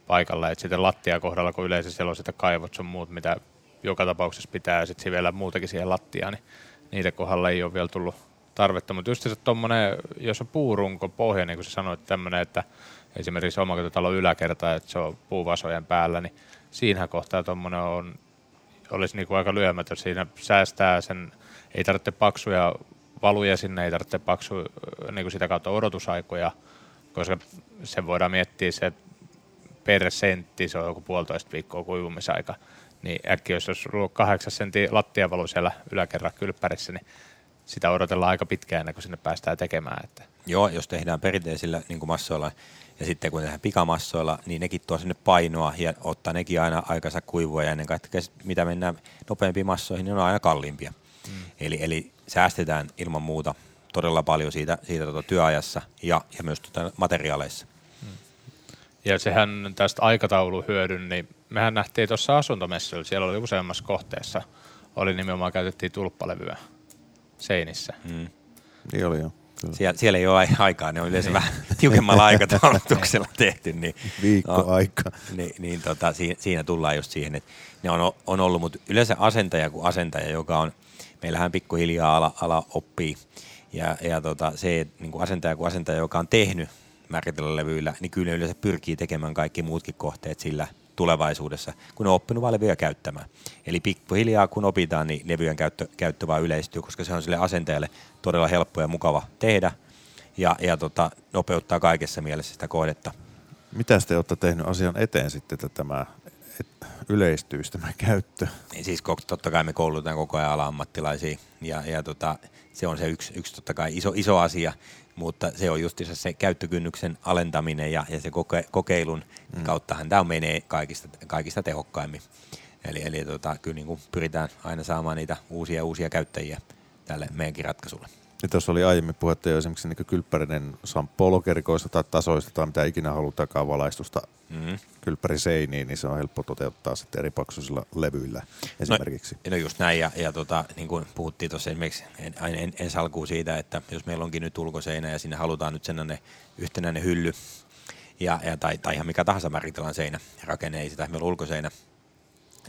paikalle. Et sitten lattia kohdalla, kun yleensä siellä on sitten kaivot sun muut, mitä joka tapauksessa pitää ja sitten vielä muutakin siihen lattiaan, niin niitä kohdalla ei ole vielä tullut tarvetta. Mutta just se tommonen, jos on puurunko pohja, niin kuin sä sanoit, tämmöinen, että esimerkiksi omakotitalon yläkerta, että se on puuvasojen päällä, niin siinähän kohtaa tuommoinen on, olisi niinku aika lyömätön. Siinä säästää sen, ei tarvitse paksuja valuja sinne, ei tarvitse paksu, niin sitä kautta odotusaikoja, koska se voidaan miettiä se per sentti, se on joku puolitoista viikkoa kuivumisaika, niin äkkiä jos olisi ollut kahdeksan sentin lattiavalu siellä yläkerran kylppärissä, niin sitä odotellaan aika pitkään ennen kuin sinne päästään tekemään. Että Joo, jos tehdään perinteisillä niin kuin massoilla ja sitten kun tehdään pikamassoilla, niin nekin tuo sinne painoa ja ottaa nekin aina aikansa kuivua ja ennen kaikkea mitä mennään nopeampiin massoihin, niin ne on aina kalliimpia. Mm. Eli, eli säästetään ilman muuta todella paljon siitä, siitä tota työajassa ja, ja myös tota materiaaleissa. Ja sehän tästä aikatauluhyödyn, niin mehän nähtiin tuossa asuntomessuilla, siellä oli useammassa kohteessa, oli nimenomaan käytettiin tulppalevyä seinissä. Mm. Niin oli jo. Kyllä. Siellä, siellä ei ole aikaa, ne on yleensä vähän *laughs* tiukemmalla aikataulutuksella *laughs* tehty. Niin, Viikko no, aika. Niin, niin tota, siinä, siinä tullaan just siihen, että ne on, on ollut, mutta yleensä asentaja kuin asentaja, joka on, meillähän pikkuhiljaa ala, ala oppii, ja, ja tota, se, niin kuin asentaja kuin asentaja, joka on tehnyt määritellä levyillä, niin kyllä yleensä pyrkii tekemään kaikki muutkin kohteet sillä tulevaisuudessa, kun on oppinut vaan levyjä käyttämään. Eli pikkuhiljaa kun opitaan, niin levyjen käyttö, käyttö vaan yleistyy, koska se on sille asentajalle todella helppo ja mukava tehdä ja, ja tota, nopeuttaa kaikessa mielessä sitä kohdetta. Mitä te olette tehnyt asian eteen sitten, että tämä yleistyisi tämä käyttö? Niin siis totta kai me koulutetaan koko ajan ala-ammattilaisia ja, ja tota, se on se yksi, yksi totta kai iso, iso asia, mutta se on just se käyttökynnyksen alentaminen ja, ja se koke, kokeilun mm. kauttahan tämä menee kaikista, kaikista tehokkaimmin. Eli, eli tota, kyllä niin kuin pyritään aina saamaan niitä uusia uusia käyttäjiä tälle meidänkin ratkaisulle. Ja tuossa oli aiemmin puhetta jo esimerkiksi niin kylppärinen Sampo lokerikoista tai tasoista tai mitä ikinä halutaankaan valaistusta mm-hmm. kylppäri seiniin, niin se on helppo toteuttaa sitten eri paksuisilla levyillä esimerkiksi. No, no just näin, ja, ja tota, niin kuin puhuttiin tuossa esimerkiksi en, en, en salkuu siitä, että jos meillä onkin nyt ulkoseinä ja sinne halutaan nyt sellainen yhtenäinen hylly, ja, ja, tai, tai ihan mikä tahansa märitilan seinä, rakenne ei sitä, meillä on ulkoseinä,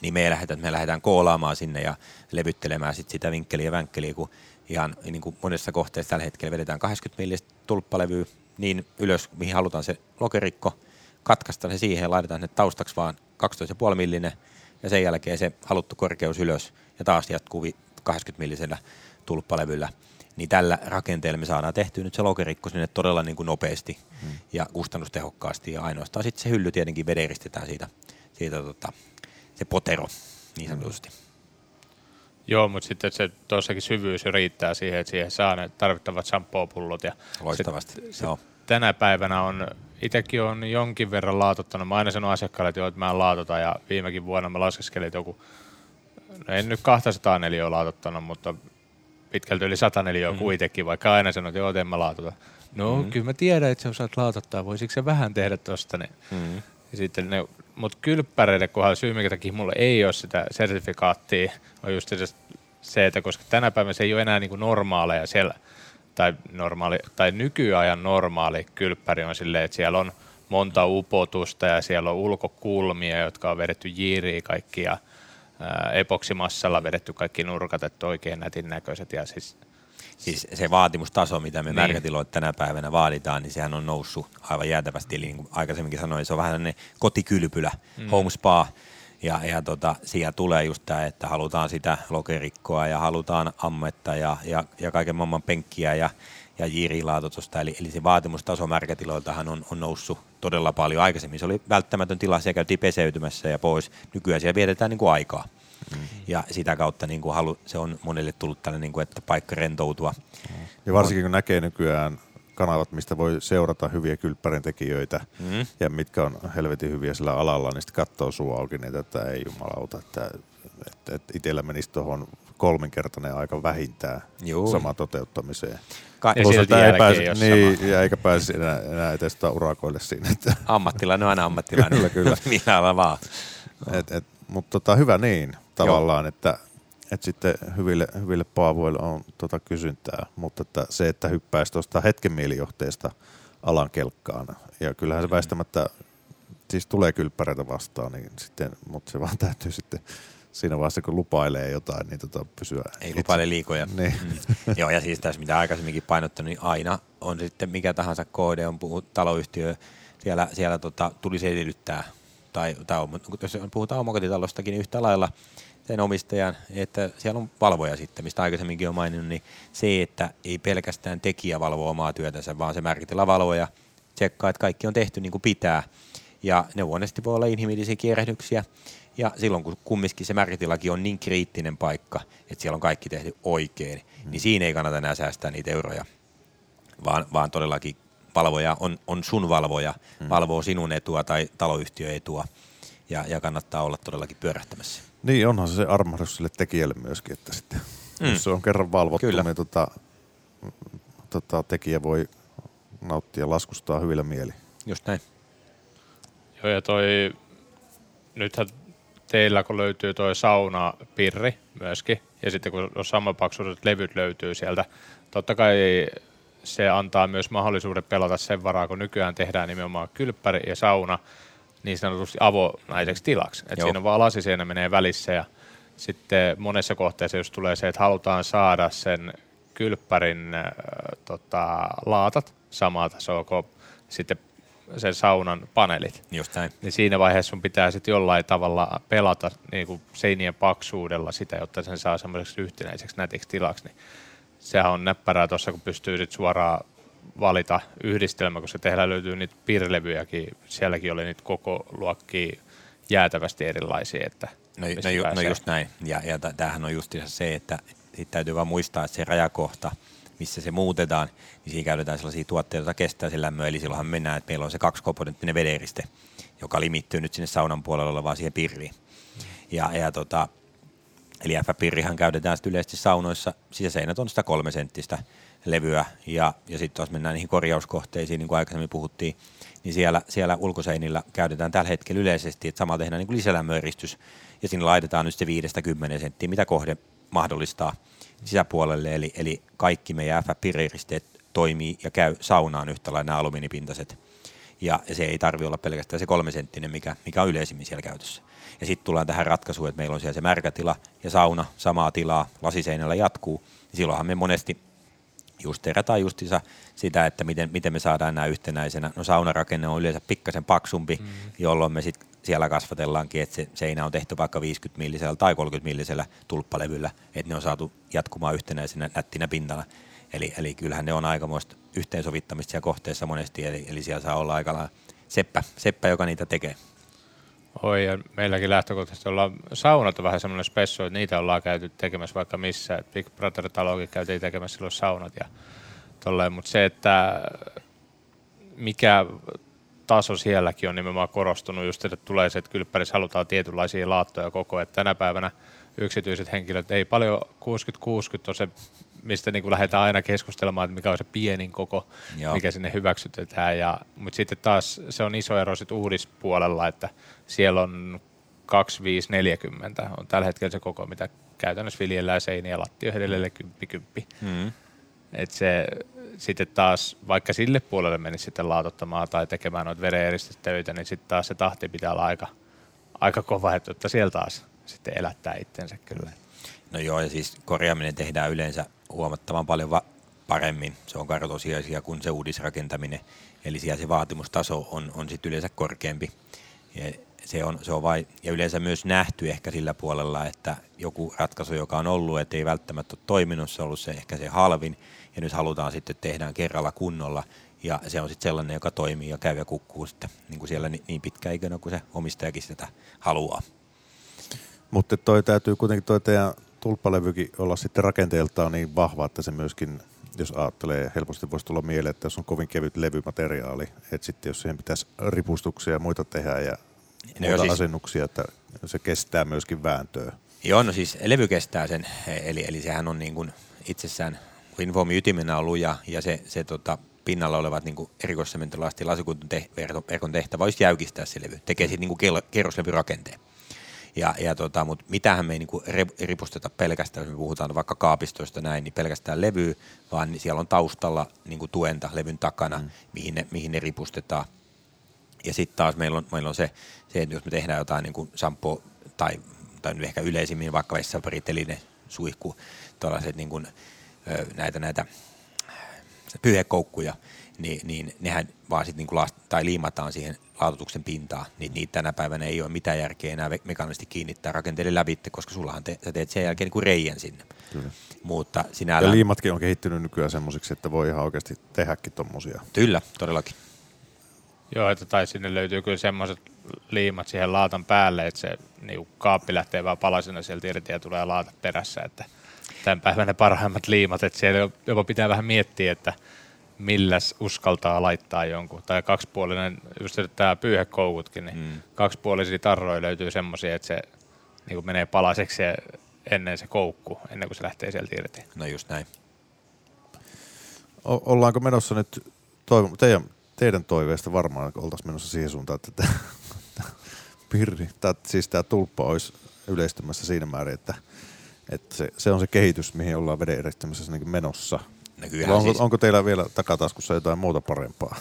niin me lähdetään, me lähdetään koolaamaan sinne ja levyttelemään sit sitä vinkkeliä ja vänkkeliä, kun ihan niin kuin monessa kohteessa tällä hetkellä vedetään 80 millistä tulppalevyä niin ylös, mihin halutaan se lokerikko, katkaistaan se siihen ja laitetaan ne taustaksi vaan 12,5 millinen ja sen jälkeen se haluttu korkeus ylös ja taas jatkuu 80 millisellä tulppalevyllä. Niin tällä rakenteella me saadaan tehtyä nyt se lokerikko sinne todella niin kuin nopeasti hmm. ja kustannustehokkaasti ja ainoastaan sitten se hylly tietenkin vederistetään siitä, siitä tota, se potero niin sanotusti. Hmm. Joo, mutta sitten se tuossakin syvyys jo riittää siihen, että siihen saa ne tarvittavat shampoo-pullot. Ja Loistavasti, se, se, Tänä päivänä on, itsekin on jonkin verran laatottanut. Mä aina sanon asiakkaalle, että, joo, että mä en laatota ja viimekin vuonna mä laskeskelin, että joku, no en nyt 200 neliöä laatottanut, mutta pitkälti yli 100 neliöä mm. kuitenkin, vaikka aina sanon, että joo, en mä laatota. No, mm. kyllä mä tiedän, että sä osaat laatottaa, voisiko se vähän tehdä tosta, niin mm. Ja sitten ne mutta kylppäreille kohdalla syy, minkä takia mulla ei ole sitä sertifikaattia, on just se, että koska tänä päivänä se ei ole enää niin kuin normaaleja siellä, tai, normaali, tai nykyajan normaali kylppäri on silleen, että siellä on monta upotusta ja siellä on ulkokulmia, jotka on vedetty jiiriin kaikki ja epoksimassalla vedetty kaikki nurkat, että oikein nätin näköiset. Ja siis siis se vaatimustaso, mitä me niin. tänä päivänä vaaditaan, niin sehän on noussut aivan jäätävästi. Eli niin kuin aikaisemminkin sanoin, se on vähän ne kotikylpylä, mm. home spa. Ja, ja tota, siellä tulee just tämä, että halutaan sitä lokerikkoa ja halutaan ammetta ja, ja, ja kaiken maailman penkkiä ja, ja jiirilaatotusta. Eli, eli se vaatimustaso märkätiloiltahan on, on noussut todella paljon. Aikaisemmin se oli välttämätön tila, siellä käytiin peseytymässä ja pois. Nykyään siellä vietetään niin kuin aikaa. Mm. Ja sitä kautta niin kuin halu, se on monelle tullut tällainen, niin kuin, että paikka rentoutua. Ja varsinkin kun näkee nykyään kanavat, mistä voi seurata hyviä kylppärin tekijöitä mm. ja mitkä on helvetin hyviä sillä alalla, niin sitten katsoo suu auki niitä, että ei jumalauta, että, että, että itsellä menisi tuohon kolminkertainen aika vähintään Juu. sama toteuttamiseen. Ka- ja silti ei pääse, niin, ja eikä pääse enää, enää edes urakoille siinä. Että. Ammattilainen on aina ammattilainen. kyllä, kyllä. *laughs* Millä vaan. Et, et, mutta tota, hyvä niin tavallaan, Joo. että, että sitten hyville, hyville paavuille on tota kysyntää, mutta että se, että hyppäisi tuosta hetken mielijohteesta alan kelkkaan, ja kyllähän se väistämättä, siis tulee kylppäreitä vastaan, niin sitten, mutta se vaan täytyy sitten siinä vaiheessa, kun lupailee jotain, niin tota pysyä. Ei itse. lupaile liikoja. Niin. Mm. Joo, ja siis tässä mitä aikaisemminkin painottanut, niin aina on sitten mikä tahansa koode, on puhut, taloyhtiö, siellä, siellä tota, tulisi edellyttää tai, tai jos puhutaan omakotitalostakin, niin yhtä lailla sen omistajan, että siellä on valvoja sitten, mistä aikaisemminkin on maininnut, niin se, että ei pelkästään tekijä valvo omaa työtänsä, vaan se määritellä valvoja, tsekkaa, että kaikki on tehty niin kuin pitää. Ja ne luonnollisesti voi olla inhimillisiä kierrehdyksiä, ja silloin kun kumminkin se määritilaki on niin kriittinen paikka, että siellä on kaikki tehty oikein, mm. niin siinä ei kannata enää säästää niitä euroja, vaan, vaan todellakin valvoja on, on sun valvoja, mm. valvoo sinun etua tai taloyhtiön etua ja, ja kannattaa olla todellakin pyörähtämässä. Niin, onhan se se armahdus sille tekijälle myöskin, että sitten mm. jos se on kerran valvottu, Kyllä. niin tota, tota, tekijä voi nauttia laskustaa hyvillä mieli. Just näin. Joo, ja toi, nythän teillä kun löytyy toi saunapirri myöskin, ja sitten kun on samanpaksuiset levyt löytyy sieltä, totta kai se antaa myös mahdollisuuden pelata sen varaa, kun nykyään tehdään nimenomaan kylppäri ja sauna niin sanotusti avonaiseksi tilaksi. Että siinä on vaan lasiseinä menee välissä ja sitten monessa kohteessa, jos tulee se, että halutaan saada sen kylppärin äh, tota, laatat samaa tasoa kuin sitten sen saunan paneelit. Just näin. Niin siinä vaiheessa sun pitää sitten jollain tavalla pelata niin kuin seinien paksuudella sitä, jotta sen saa semmoiseksi yhtenäiseksi nätiksi tilaksi. Niin sehän on näppärää tuossa, kun pystyy sit suoraan valita yhdistelmä, kun se tehdään löytyy niitä piirilevyjäkin, sielläkin oli niitä koko luokkia jäätävästi erilaisia. Että no, no, ju, no just näin, ja, ja tämähän on just se, että täytyy vaan muistaa, että se rajakohta, missä se muutetaan, niin siinä käytetään sellaisia tuotteita, joita kestää sen lämmön, eli silloinhan mennään, että meillä on se kaksikomponenttinen vedenriste, joka limittyy nyt sinne saunan puolella olevaan siihen pirriin. Ja, ja tota, eli F-pirrihan käytetään sitten yleisesti saunoissa, sisäseinät on sitä kolme senttistä levyä, ja, ja sitten jos mennään niihin korjauskohteisiin, niin kuin aikaisemmin puhuttiin, niin siellä, siellä ulkoseinillä käytetään tällä hetkellä yleisesti, että samalla tehdään niin lisälämmöeristys, ja sinne laitetaan nyt se 5-10 senttiä, mitä kohde mahdollistaa sisäpuolelle, eli, eli kaikki meidän FF-piriristeet toimii ja käy saunaan yhtä lailla nämä alumiinipintaiset. Ja, ja se ei tarvi olla pelkästään se kolme senttinen, mikä, mikä on yleisimmin siellä käytössä. Ja sitten tullaan tähän ratkaisuun, että meillä on siellä se märkätila ja sauna, samaa tilaa, lasiseinällä jatkuu. Niin silloinhan me monesti justeerataan justiinsa sitä, että miten, miten me saadaan nämä yhtenäisenä. No saunarakenne on yleensä pikkasen paksumpi, mm. jolloin me sitten siellä kasvatellaankin, että se seinä on tehty vaikka 50 millisellä tai 30 millisellä tulppalevyllä, että ne on saatu jatkumaan yhtenäisenä nättinä pintana. Eli, eli kyllähän ne on aikamoista yhteensovittamista siellä kohteessa monesti, eli, eli siellä saa olla aika seppä, seppä, joka niitä tekee. Oi, ja meilläkin lähtökohtaisesti ollaan, saunat vähän semmoinen spessu, että niitä ollaan käyty tekemässä vaikka missä. Big Brother-talokin käytiin tekemässä silloin saunat ja tolleen, mutta se, että mikä taso sielläkin on nimenomaan korostunut just, että tulee se, että kylppärissä halutaan tietynlaisia laattoja koko, että tänä päivänä yksityiset henkilöt ei paljon 60-60 on se, mistä niin kuin lähdetään aina keskustelemaan, että mikä on se pienin koko, Joo. mikä sinne hyväksytetään. Ja, mutta sitten taas se on iso ero sitten uudispuolella, että siellä on 2540 on tällä hetkellä se koko, mitä käytännössä viljellään seiniä lattio edelleen 10 mm. Et se sitten taas, vaikka sille puolelle menisi sitten laatottamaan tai tekemään noita vereneristötöitä, niin sitten taas se tahti pitää olla aika, aika kova, että siellä taas sitten elättää itsensä kyllä. No joo, ja siis korjaaminen tehdään yleensä huomattavan paljon va- paremmin. Se on karo tosiasia kuin se uudisrakentaminen. Eli siellä se vaatimustaso on, on sitten yleensä korkeampi. Ja se on, se on vai, ja yleensä myös nähty ehkä sillä puolella, että joku ratkaisu, joka on ollut, että ei välttämättä ole toiminut, se on ollut se ehkä se halvin, ja nyt halutaan sitten, että tehdään kerralla kunnolla, ja se on sitten sellainen, joka toimii ja käy ja kukkuu sitten niin kuin siellä niin pitkään ikänä kuin se omistajakin sitä haluaa. Mutta toi täytyy kuitenkin toi teidän tulppalevykin olla sitten rakenteeltaan niin vahva, että se myöskin, jos ajattelee, helposti voisi tulla mieleen, että jos on kovin kevyt levymateriaali, että sitten jos siihen pitäisi ripustuksia ja muita tehdä ja no muuta siis, asennuksia, että se kestää myöskin vääntöä. Joo, no siis levy kestää sen, eli, eli sehän on niin kuin itsessään Winfoamin ytimenä on luja ja se, se tota, pinnalla olevat niin erikoissementolasti lasikuntun te, verkon tehtävä olisi jäykistää se levy. Tekee sitten niin kerroslevyrakenteen. Ja, ja tota, mutta mitähän me ei niin ripusteta pelkästään, jos me puhutaan vaikka kaapistoista näin, niin pelkästään levy, vaan siellä on taustalla niin kuin tuenta levyn takana, mm. mihin, ne, mihin ne ripustetaan. Ja sitten taas meillä on, meillä on se, se, että jos me tehdään jotain niin kuin sampo tai, tai ehkä yleisimmin vaikka vessapariteline suihku, tällaiset niin kuin, näitä, näitä pyyhekoukkuja, niin, niin nehän vaan sitten niin last, tai liimataan siihen laatutuksen pintaan, niin niitä tänä päivänä ei ole mitään järkeä enää mekaanisesti kiinnittää rakenteelle lävitte, koska sullahan te, sä teet sen jälkeen niin kuin reijän sinne. Kyllä. Mutta sinällä... Ja liimatkin on kehittynyt nykyään semmoisiksi, että voi ihan oikeasti tehdäkin tommosia. Kyllä, todellakin. Joo, että tai sinne löytyy kyllä semmoiset liimat siihen laatan päälle, että se niin kaappi lähtee vaan palasena sieltä irti ja tulee laata perässä, että tämän päivän ne parhaimmat liimat, että siellä jopa pitää vähän miettiä, että milläs uskaltaa laittaa jonkun. Tai kaksipuolinen, just tämä pyyhekoukutkin, niin mm. kaksipuolisia tarroja löytyy semmoisia, että se niin menee palaseksi ennen se koukku, ennen kuin se lähtee sieltä irti. No just näin. o- ollaanko menossa nyt, toivo, teidän, teidän toiveesta varmaan oltaisiin menossa siihen suuntaan, että tämä pirri, tää, siis tämä tulppa olisi yleistymässä siinä määrin, että, että se, se, on se kehitys, mihin ollaan veden niin menossa. No onko, siis, onko teillä vielä takataskussa jotain muuta parempaa?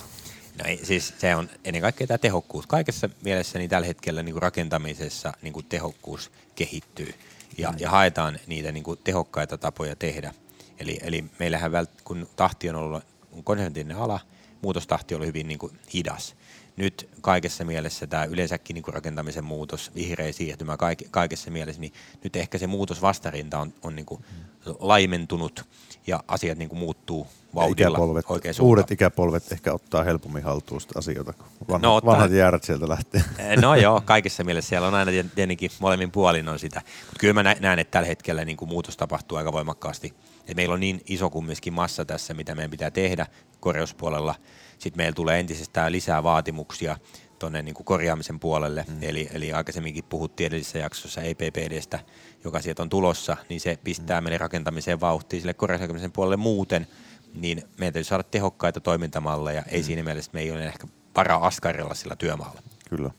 no ei, siis se on ennen kaikkea tämä tehokkuus. Kaikessa mielessä niin tällä hetkellä niin kuin rakentamisessa niin kuin tehokkuus kehittyy ja, ja haetaan niitä niin kuin tehokkaita tapoja tehdä. Eli, eli meillähän vält, kun tahti on ollut konservatiivinen ala, muutostahti oli hyvin niin kuin hidas. Nyt kaikessa mielessä tämä yleensäkin niin kuin rakentamisen muutos, vihreä siirtymä kaik, kaikessa mielessä, niin nyt ehkä se muutos vastarinta on, on niin kuin laimentunut ja asiat niin kuin muuttuu vauhdilla oikein suuntaan. uudet ikäpolvet ehkä ottaa helpommin haltuun sitä asioita, kun vanhat, No, no, ottaa. vanhat jäärät sieltä lähtee. No joo, kaikissa mielessä siellä on aina tietenkin molemmin puolin on sitä. Mutta kyllä mä nä- näen, että tällä hetkellä niin kuin muutos tapahtuu aika voimakkaasti. Et meillä on niin iso kumminkin massa tässä, mitä meidän pitää tehdä korjauspuolella. Sitten meillä tulee entisestään lisää vaatimuksia tuonne niin korjaamisen puolelle. Mm. Eli, eli aikaisemminkin puhuttiin edellisessä jaksossa EPPDstä, joka sieltä on tulossa, niin se pistää mm. meille rakentamiseen vauhtiin sille korjausrakentamisen puolelle muuten, niin meidän täytyy saada tehokkaita toimintamalleja. Ei siinä mielessä, me ei ole ehkä varaa askarilla sillä työmaalla. Kyllä.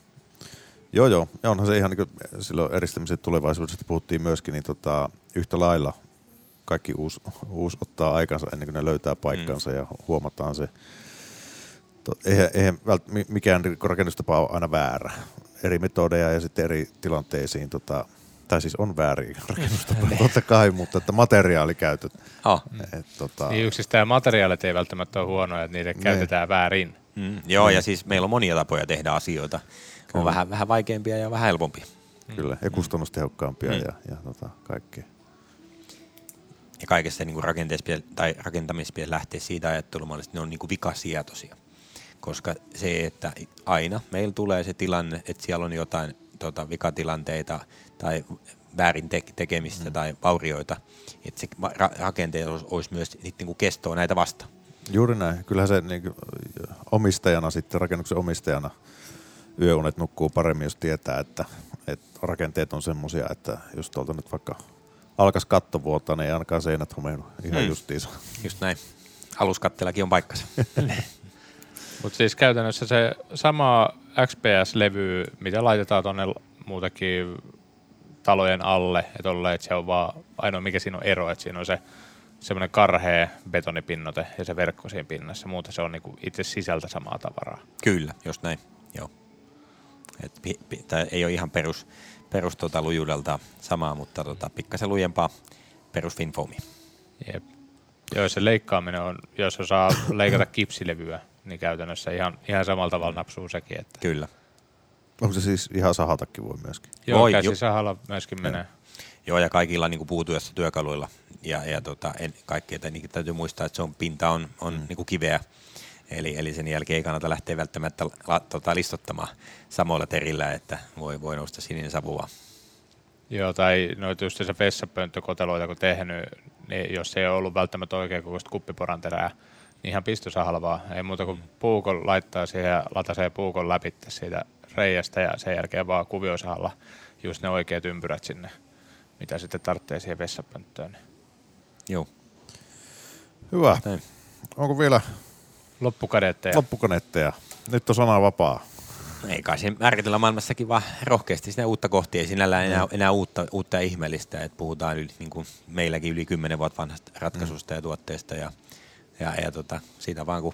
Joo, joo. Ja onhan se ihan niin kuin silloin eristämisen tulevaisuudesta puhuttiin myöskin, niin tota, yhtä lailla kaikki uusi, uusi ottaa aikansa ennen kuin ne löytää paikkansa mm. ja huomataan se. To, eihän, eihän vält, mi- mikään rakennustapa ole aina väärä. Eri metodeja ja sitten eri tilanteisiin, tota, tai siis on väärin rakennustapoja *laughs* totta kai, mutta että materiaalikäytöt. Oh. Et, tota, Niin yksistään materiaalit ei välttämättä ole huonoja, että niitä käytetään väärin. Mm, joo, ja siis meillä on monia tapoja tehdä asioita. On vähän, vähän vaikeampia ja vähän helpompia. Kyllä, ja kustannustehokkaampia Mm. ja, ja tota, kaikkea. Ja kaikessa niin rakenteessa tai rakentamisessa lähteä siitä ajattelumallista, että ne on niin kuin vikasietoisia. Koska se, että aina meillä tulee se tilanne, että siellä on jotain tota, vikatilanteita tai väärin te- tekemistä mm. tai vaurioita, että se ra- rakenteet olisi, myös sit niin kuin kestoa näitä vastaan. Juuri näin. Kyllähän se niin kuin, omistajana sitten, rakennuksen omistajana yöunet nukkuu paremmin, jos tietää, että, että rakenteet on semmoisia, että jos tuolta nyt vaikka alkaisi katto vuotaa, niin ei ainakaan seinät homeilu ihan Mm. justiinsa. Just näin. Aluskattellakin on paikkansa. *laughs* Mutta siis käytännössä se sama XPS-levy, mitä laitetaan tuonne muutakin talojen alle, että että se on vaan ainoa mikä siinä on ero, että siinä on se semmoinen karhea betonipinnote ja se verkko siinä pinnassa. Muuta se on niinku itse sisältä samaa tavaraa. Kyllä, just näin. Joo. Et pi, pi, tää ei ole ihan perus, perus tota, lujuudelta samaa, mutta tota, pikkasen lujempaa perus Finfoami. Jep. Joo, se leikkaaminen on, jos osaa leikata kipsilevyä, niin käytännössä ihan, ihan samalla tavalla napsuu sekin. Että. Kyllä. Onko se siis ihan sahatakin voi myöskin? joo, Voi, käsisahalla myöskin menee. Joo, ja kaikilla niin puutuessa työkaluilla ja, ja tota, en, kaikki, että niin, täytyy muistaa, että se on, pinta on, on mm. niin kiveä. Eli, eli sen jälkeen ei kannata lähteä välttämättä la, tota, listottamaan samoilla terillä, että voi, voi nousta sininen savu vaan. Joo, tai noita just se vessapönttökoteloita kun tehnyt, niin jos ei ole ollut välttämättä oikein kokoista kuppiporanterää, ihan pistosahalla vaan. Ei muuta kuin puukon laittaa siihen ja latasee puukon läpi siitä reiästä ja sen jälkeen vaan kuviosahalla just ne oikeat ympyrät sinne, mitä sitten tarvitsee siihen vessapönttöön. Joo. Hyvä. Näin. Onko vielä Loppukadeetteja. loppukonetteja? Nyt on sana vapaa. Ei kai se määritellä maailmassakin vaan rohkeasti sinne uutta kohti. Ei sinällään enää, enää uutta, uutta ja ihmeellistä, että puhutaan yli, niin kuin meilläkin yli 10 vuotta vanhasta ratkaisusta ja tuotteesta ja, ja, ja tota, siitä vaan kun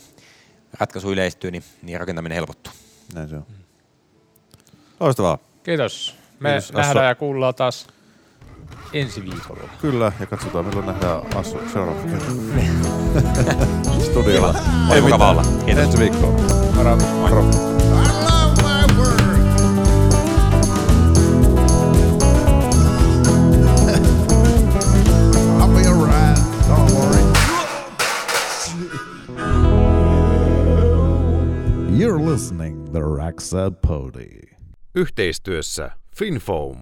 ratkaisu yleistyy, niin, niin rakentaminen helpottuu. Näin se on. Loistavaa. Kiitos. Me Kiitos, Asso. nähdään ja kuullaan taas ensi viikolla. Kyllä, ja katsotaan milloin nähdään Assu seuraava kerran. *laughs* Studiolla. Oli mukava olla. Kiitos. Ensi viikkoon. Moro. Moro. I listening the Raxa Pody. Yhteistyössä FinFoam.